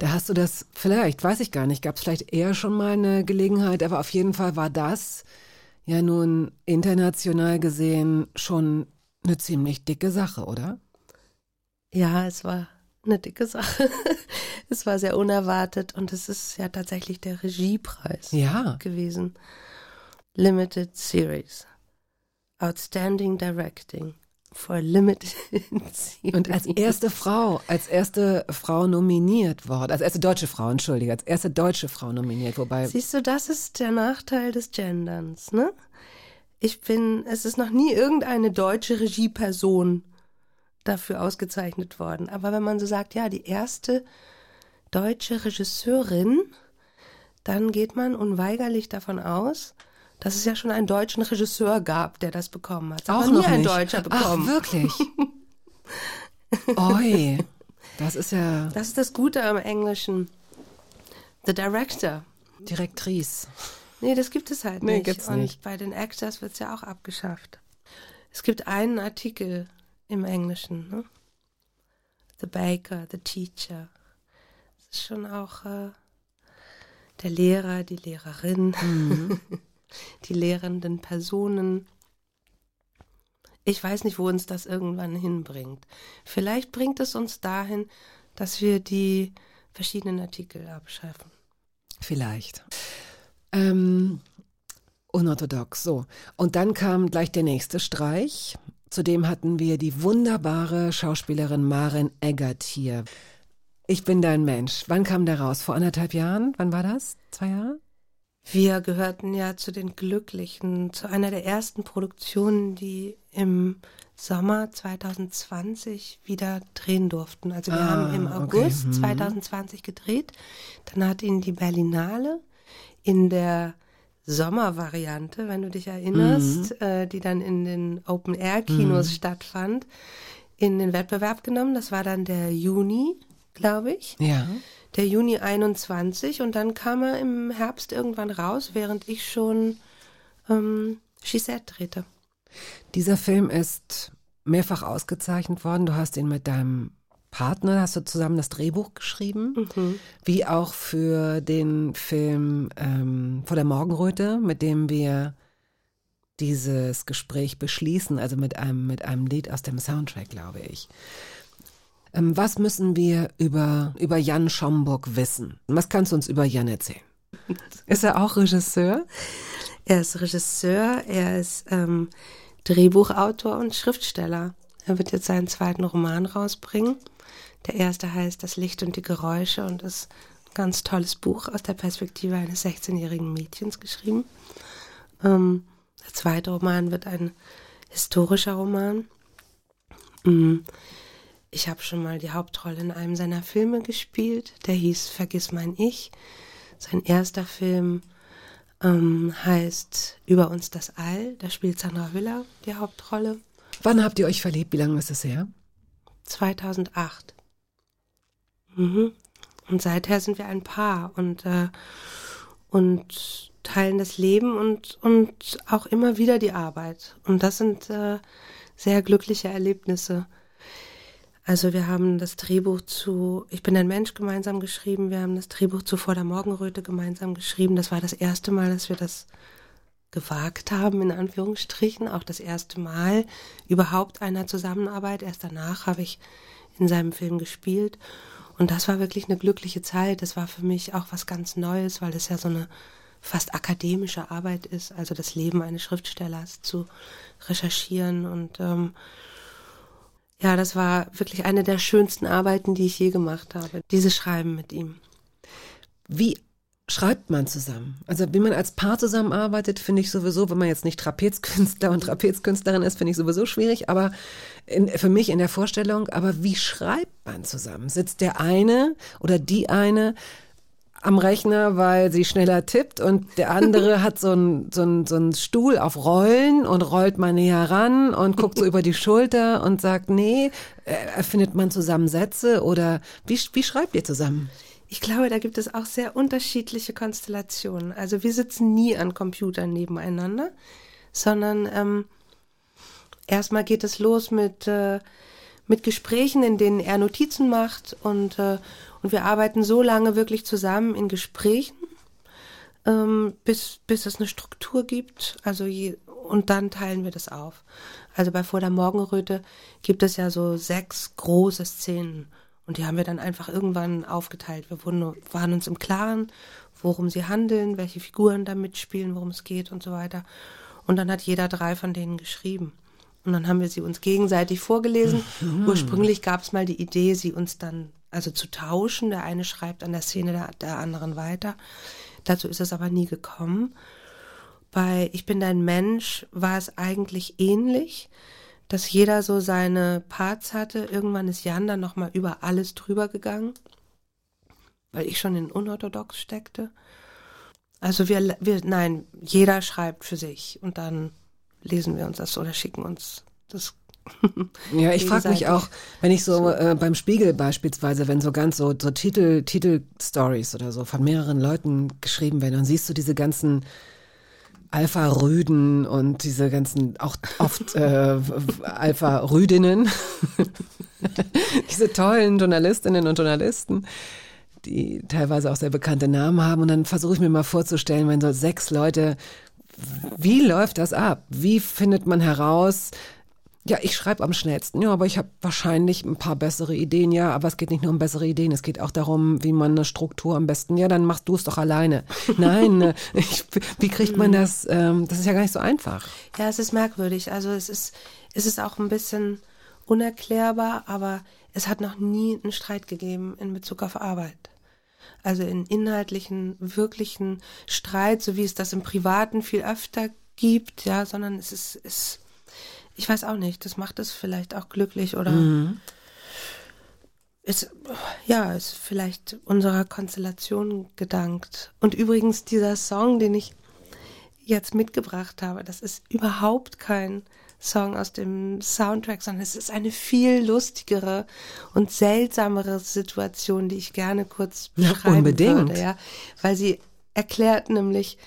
Da hast du das vielleicht, weiß ich gar nicht, gab es vielleicht eher schon mal eine Gelegenheit, aber auf jeden Fall war das ja nun international gesehen schon eine ziemlich dicke Sache, oder? Ja, es war eine dicke Sache. *laughs* es war sehr unerwartet und es ist ja tatsächlich der Regiepreis Ja. gewesen. Limited Series. Outstanding Directing for Limited Series. *laughs* Und als erste Frau, als erste Frau nominiert worden, als erste deutsche Frau, entschuldige, als erste deutsche Frau nominiert, wobei Siehst du, das ist der Nachteil des Genderns, ne? Ich bin, es ist noch nie irgendeine deutsche Regieperson dafür ausgezeichnet worden. Aber wenn man so sagt, ja, die erste deutsche Regisseurin, dann geht man unweigerlich davon aus, dass es ja schon einen deutschen Regisseur gab, der das bekommen hat. Hat auch noch nie ein nicht. Deutscher bekommen. Ach, wirklich? *laughs* Oi, das ist ja Das ist das Gute am Englischen. The Director. Direktrice. Nee, das gibt es halt Nee, nicht. gibt's Und nicht. bei den Actors wird es ja auch abgeschafft. Es gibt einen Artikel im Englischen, ne? The Baker, the Teacher. Das ist schon auch äh, der Lehrer, die Lehrerin, Mhm. *laughs* die lehrenden Personen. Ich weiß nicht, wo uns das irgendwann hinbringt. Vielleicht bringt es uns dahin, dass wir die verschiedenen Artikel abschaffen. Vielleicht. Ähm, unorthodox, so. Und dann kam gleich der nächste Streich. Zudem hatten wir die wunderbare Schauspielerin Maren Eggert hier. Ich bin dein Mensch. Wann kam der raus? Vor anderthalb Jahren? Wann war das? Zwei Jahre? Wir gehörten ja zu den Glücklichen, zu einer der ersten Produktionen, die im Sommer 2020 wieder drehen durften. Also wir Ah, haben im okay. August Mhm. 2020 gedreht. Dann hat ihn die Berlinale in der Sommervariante, wenn du dich erinnerst, äh, die dann in den Open-Air-Kinos stattfand, in den Wettbewerb genommen. Das war dann der Juni, glaube ich Ja. Der Juni 21 und dann kam er im Herbst irgendwann raus, während ich schon ähm, Gisette drehte. Dieser Film ist mehrfach ausgezeichnet worden. Du hast ihn mit deinem Partner, hast du zusammen das Drehbuch geschrieben, wie auch für den Film ähm, Vor der Morgenröte, mit dem wir dieses Gespräch beschließen, also mit einem, mit einem Lied aus dem Soundtrack, glaube ich. Ähm, was müssen wir über, über Jan Schomburg wissen? Was kannst du uns über Jan erzählen? Ist er auch Regisseur? Er ist Regisseur, er ist ähm, Drehbuchautor und Schriftsteller. Er wird jetzt seinen zweiten Roman rausbringen. Der erste heißt Das Licht und die Geräusche und ist ein ganz tolles Buch aus der Perspektive eines 16-jährigen Mädchens geschrieben. Ähm, der zweite Roman wird ein historischer Roman. Mm, Ich habe schon mal die Hauptrolle in einem seiner Filme gespielt. Der hieß Vergiss mein Ich. Sein erster Film ähm, heißt Über uns das All. Da spielt Sandra Hüller die Hauptrolle. Wann habt ihr euch verliebt? Wie lange ist es her? 2008. Mhm. Und seither sind wir ein Paar und, äh, und teilen das Leben und, und auch immer wieder die Arbeit. Und das sind äh, sehr glückliche Erlebnisse. Also wir haben das Drehbuch zu Ich bin ein Mensch gemeinsam geschrieben, wir haben das Drehbuch zu Vor der Morgenröte gemeinsam geschrieben. Das war das erste Mal, dass wir das gewagt haben, in Anführungsstrichen. Auch das erste Mal überhaupt einer Zusammenarbeit. Erst danach habe ich in seinem Film gespielt. Und das war wirklich eine glückliche Zeit. Das war für mich auch was ganz Neues, weil es ja so eine fast akademische Arbeit ist, also das Leben eines Schriftstellers zu recherchieren. Und ähm, ja, das war wirklich eine der schönsten Arbeiten, die ich je gemacht habe. Dieses Schreiben mit ihm. Wie schreibt man zusammen? Also wie man als Paar zusammenarbeitet, finde ich sowieso, wenn man jetzt nicht Trapezkünstler und Trapezkünstlerin ist, finde ich sowieso schwierig, aber in, für mich in der Vorstellung, aber wie schreibt man zusammen? Sitzt der eine oder die eine am Rechner, weil sie schneller tippt und der andere hat so einen so so ein Stuhl auf Rollen und rollt mal näher ran und guckt so über die Schulter und sagt, nee, äh, erfindet man zusammen Sätze oder wie, wie schreibt ihr zusammen? Ich glaube, da gibt es auch sehr unterschiedliche Konstellationen. Also wir sitzen nie an Computern nebeneinander, sondern ähm, erstmal geht es los mit, äh, mit Gesprächen, in denen er Notizen macht und, äh, und wir arbeiten so lange wirklich zusammen in Gesprächen, ähm, bis, bis es eine Struktur gibt. Also je, und dann teilen wir das auf. Also bei Vor der Morgenröte gibt es ja so sechs große Szenen. Und die haben wir dann einfach irgendwann aufgeteilt. Wir wurden, waren uns im Klaren, worum sie handeln, welche Figuren da mitspielen, worum es geht und so weiter. Und dann hat jeder drei von denen geschrieben. Und dann haben wir sie uns gegenseitig vorgelesen. *laughs* Ursprünglich gab es mal die Idee, sie uns dann also zu tauschen. Der eine schreibt an der Szene der, der anderen weiter. Dazu ist es aber nie gekommen. Bei Ich bin dein Mensch war es eigentlich ähnlich dass jeder so seine Parts hatte. Irgendwann ist Jan dann nochmal über alles drüber gegangen, weil ich schon in unorthodox steckte. Also wir, wir, nein, jeder schreibt für sich und dann lesen wir uns das oder schicken uns das. Ja, ich frage mich auch, wenn ich so äh, beim Spiegel beispielsweise, wenn so ganz so, so Titel, Titel-Stories oder so von mehreren Leuten geschrieben werden, dann siehst du diese ganzen Alpha-Rüden und diese ganzen, auch oft äh, Alpha-Rüdinnen, *laughs* diese tollen Journalistinnen und Journalisten, die teilweise auch sehr bekannte Namen haben. Und dann versuche ich mir mal vorzustellen, wenn so sechs Leute, wie läuft das ab? Wie findet man heraus, ja, ich schreibe am schnellsten, ja, aber ich habe wahrscheinlich ein paar bessere Ideen, ja, aber es geht nicht nur um bessere Ideen, es geht auch darum, wie man eine Struktur am besten, ja, dann machst du es doch alleine. *laughs* Nein, äh, ich, wie kriegt man das, ähm, das ist ja gar nicht so einfach. Ja, es ist merkwürdig. Also es ist, es ist auch ein bisschen unerklärbar, aber es hat noch nie einen Streit gegeben in Bezug auf Arbeit. Also in inhaltlichen, wirklichen Streit, so wie es das im Privaten viel öfter gibt, ja, sondern es ist, es ich weiß auch nicht, das macht es vielleicht auch glücklich oder Mhm. ist, ja, ist vielleicht unserer Konstellation gedankt. Und übrigens dieser Song, den ich jetzt mitgebracht habe, das ist überhaupt kein Song aus dem Soundtrack, sondern es ist eine viel lustigere und seltsamere Situation, die ich gerne kurz Ja, beschreiben unbedingt. würde, ja, weil sie erklärt nämlich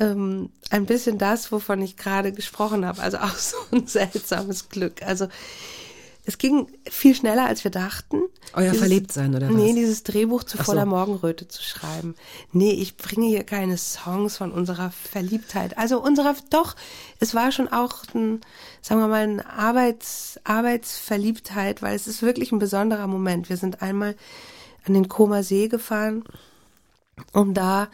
ähm, ein bisschen das, wovon ich gerade gesprochen habe, also auch *laughs* so ein seltsames Glück. Also es ging viel schneller, als wir dachten. Euer Verliebtsein, oder Nee, was? dieses Drehbuch zu Ach so. voller Morgenröte zu schreiben. Nee, ich bringe hier keine Songs von unserer Verliebtheit. Also unserer, doch, es war schon auch ein, sagen wir mal, eine Arbeits, Arbeitsverliebtheit, weil es ist wirklich ein besonderer Moment. Wir sind einmal an den Koma See gefahren, um da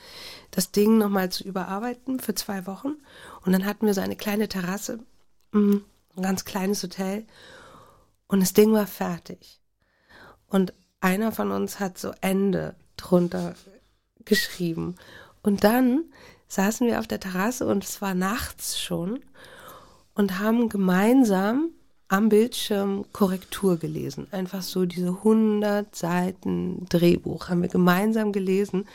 das Ding nochmal zu überarbeiten für zwei Wochen. Und dann hatten wir so eine kleine Terrasse, mm, ein ganz kleines Hotel. Und das Ding war fertig. Und einer von uns hat so Ende drunter geschrieben. Und dann saßen wir auf der Terrasse und es war nachts schon und haben gemeinsam am Bildschirm Korrektur gelesen. Einfach so diese 100 Seiten Drehbuch haben wir gemeinsam gelesen.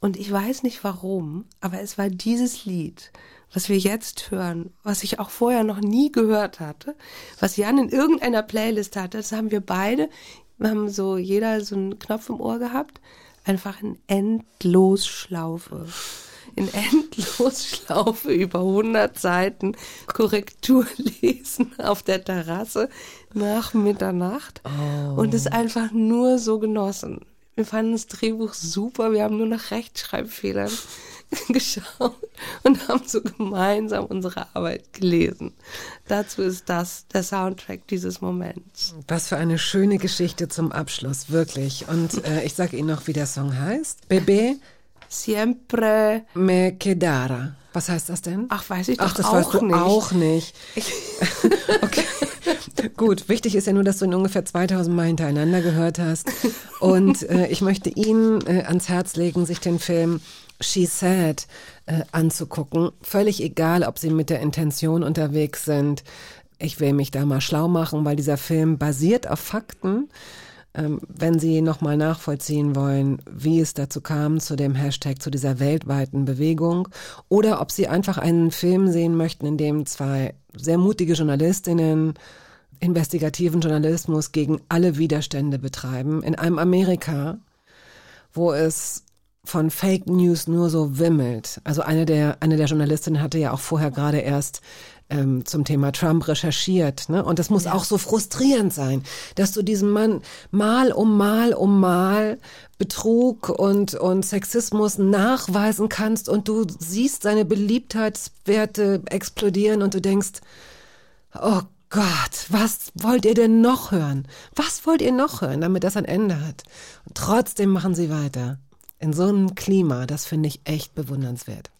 Und ich weiß nicht warum, aber es war dieses Lied, was wir jetzt hören, was ich auch vorher noch nie gehört hatte, was Jan in irgendeiner Playlist hatte. Das haben wir beide. Wir haben so jeder so einen Knopf im Ohr gehabt. Einfach in Endlosschlaufe. In Endlosschlaufe über 100 Seiten Korrektur lesen auf der Terrasse nach Mitternacht und es einfach nur so genossen. Wir fanden das Drehbuch super, wir haben nur nach Rechtschreibfehlern *laughs* geschaut und haben so gemeinsam unsere Arbeit gelesen. Dazu ist das der Soundtrack dieses Moments. Was für eine schöne Geschichte zum Abschluss, wirklich. Und äh, ich sage Ihnen noch, wie der Song heißt. Bebe Siempre. me quedara. Was heißt das denn? Ach, weiß ich Ach, das auch weißt du nicht. auch nicht. *laughs* okay. Gut, wichtig ist ja nur, dass du ihn ungefähr 2000 Mal hintereinander gehört hast. Und äh, ich möchte Ihnen äh, ans Herz legen, sich den Film She Said äh, anzugucken. Völlig egal, ob Sie mit der Intention unterwegs sind. Ich will mich da mal schlau machen, weil dieser Film basiert auf Fakten. Ähm, wenn Sie nochmal nachvollziehen wollen, wie es dazu kam, zu dem Hashtag, zu dieser weltweiten Bewegung, oder ob Sie einfach einen Film sehen möchten, in dem zwei sehr mutige Journalistinnen investigativen Journalismus gegen alle Widerstände betreiben, in einem Amerika, wo es von Fake News nur so wimmelt. Also eine der, eine der Journalistinnen hatte ja auch vorher gerade erst ähm, zum Thema Trump recherchiert. Ne? Und das muss auch so frustrierend sein, dass du diesem Mann mal um mal um mal Betrug und, und Sexismus nachweisen kannst und du siehst seine Beliebtheitswerte explodieren und du denkst, oh Gott, was wollt ihr denn noch hören? Was wollt ihr noch hören, damit das ein Ende hat? Und trotzdem machen sie weiter. In so einem Klima, das finde ich echt bewundernswert.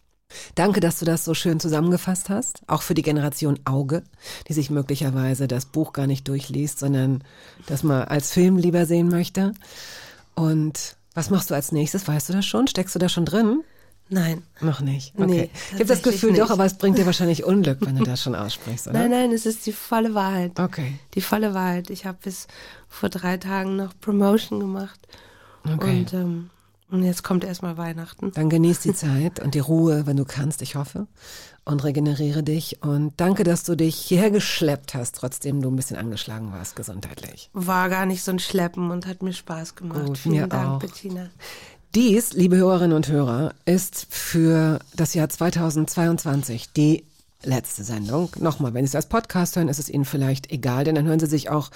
Danke, dass du das so schön zusammengefasst hast, auch für die Generation Auge, die sich möglicherweise das Buch gar nicht durchliest, sondern das mal als Film lieber sehen möchte. Und was machst du als nächstes? Weißt du das schon? Steckst du da schon drin? Nein. Noch nicht. Okay. Nee, ich habe das Gefühl doch, nicht. aber es bringt dir wahrscheinlich Unglück, wenn du das schon aussprichst, oder? Nein, nein, es ist die volle Wahrheit. Okay. Die volle Wahrheit. Ich habe bis vor drei Tagen noch Promotion gemacht. Okay. Und, ähm, und jetzt kommt erstmal Weihnachten. Dann genieß die Zeit und die Ruhe, wenn du kannst, ich hoffe. Und regeneriere dich. Und danke, dass du dich hierher geschleppt hast, trotzdem du ein bisschen angeschlagen warst, gesundheitlich. War gar nicht so ein Schleppen und hat mir Spaß gemacht. Gut, Vielen Dank, auch. Bettina. Dies, liebe Hörerinnen und Hörer, ist für das Jahr 2022 die letzte Sendung. Nochmal, wenn Sie es als Podcast hören, ist es Ihnen vielleicht egal, denn dann hören Sie sich auch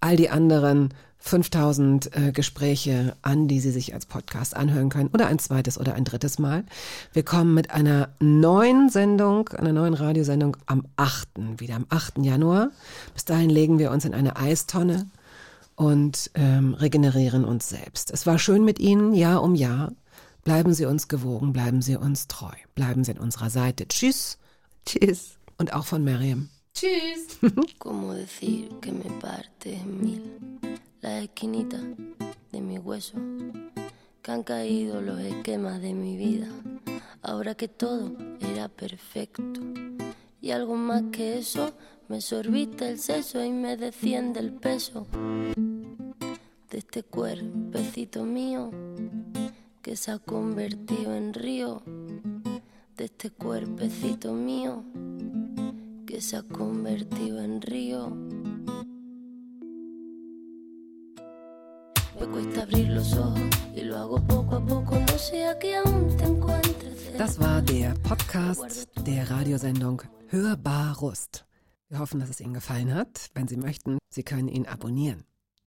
all die anderen 5000 äh, Gespräche an, die Sie sich als Podcast anhören können oder ein zweites oder ein drittes Mal. Wir kommen mit einer neuen Sendung, einer neuen Radiosendung am 8., wieder am 8. Januar. Bis dahin legen wir uns in eine Eistonne und ähm, regenerieren uns selbst. Es war schön mit Ihnen, Jahr um Jahr. Bleiben Sie uns gewogen, bleiben Sie uns treu, bleiben Sie an unserer Seite. Tschüss Tschüss. und auch von Miriam. Tschüss. *laughs* ¿Cómo decir que me parte en mil la esquinita de mi hueso? Que han caído los esquemas de mi vida, ahora que todo era perfecto. Y algo más que eso, me sorbiste el seso y me desciende el peso de este cuerpecito mío que se ha convertido en río, de este cuerpecito mío que se ha convertido en río. Das war der Podcast der Radiosendung Hörbar Rust. Wir hoffen, dass es Ihnen gefallen hat. Wenn Sie möchten, Sie können ihn abonnieren.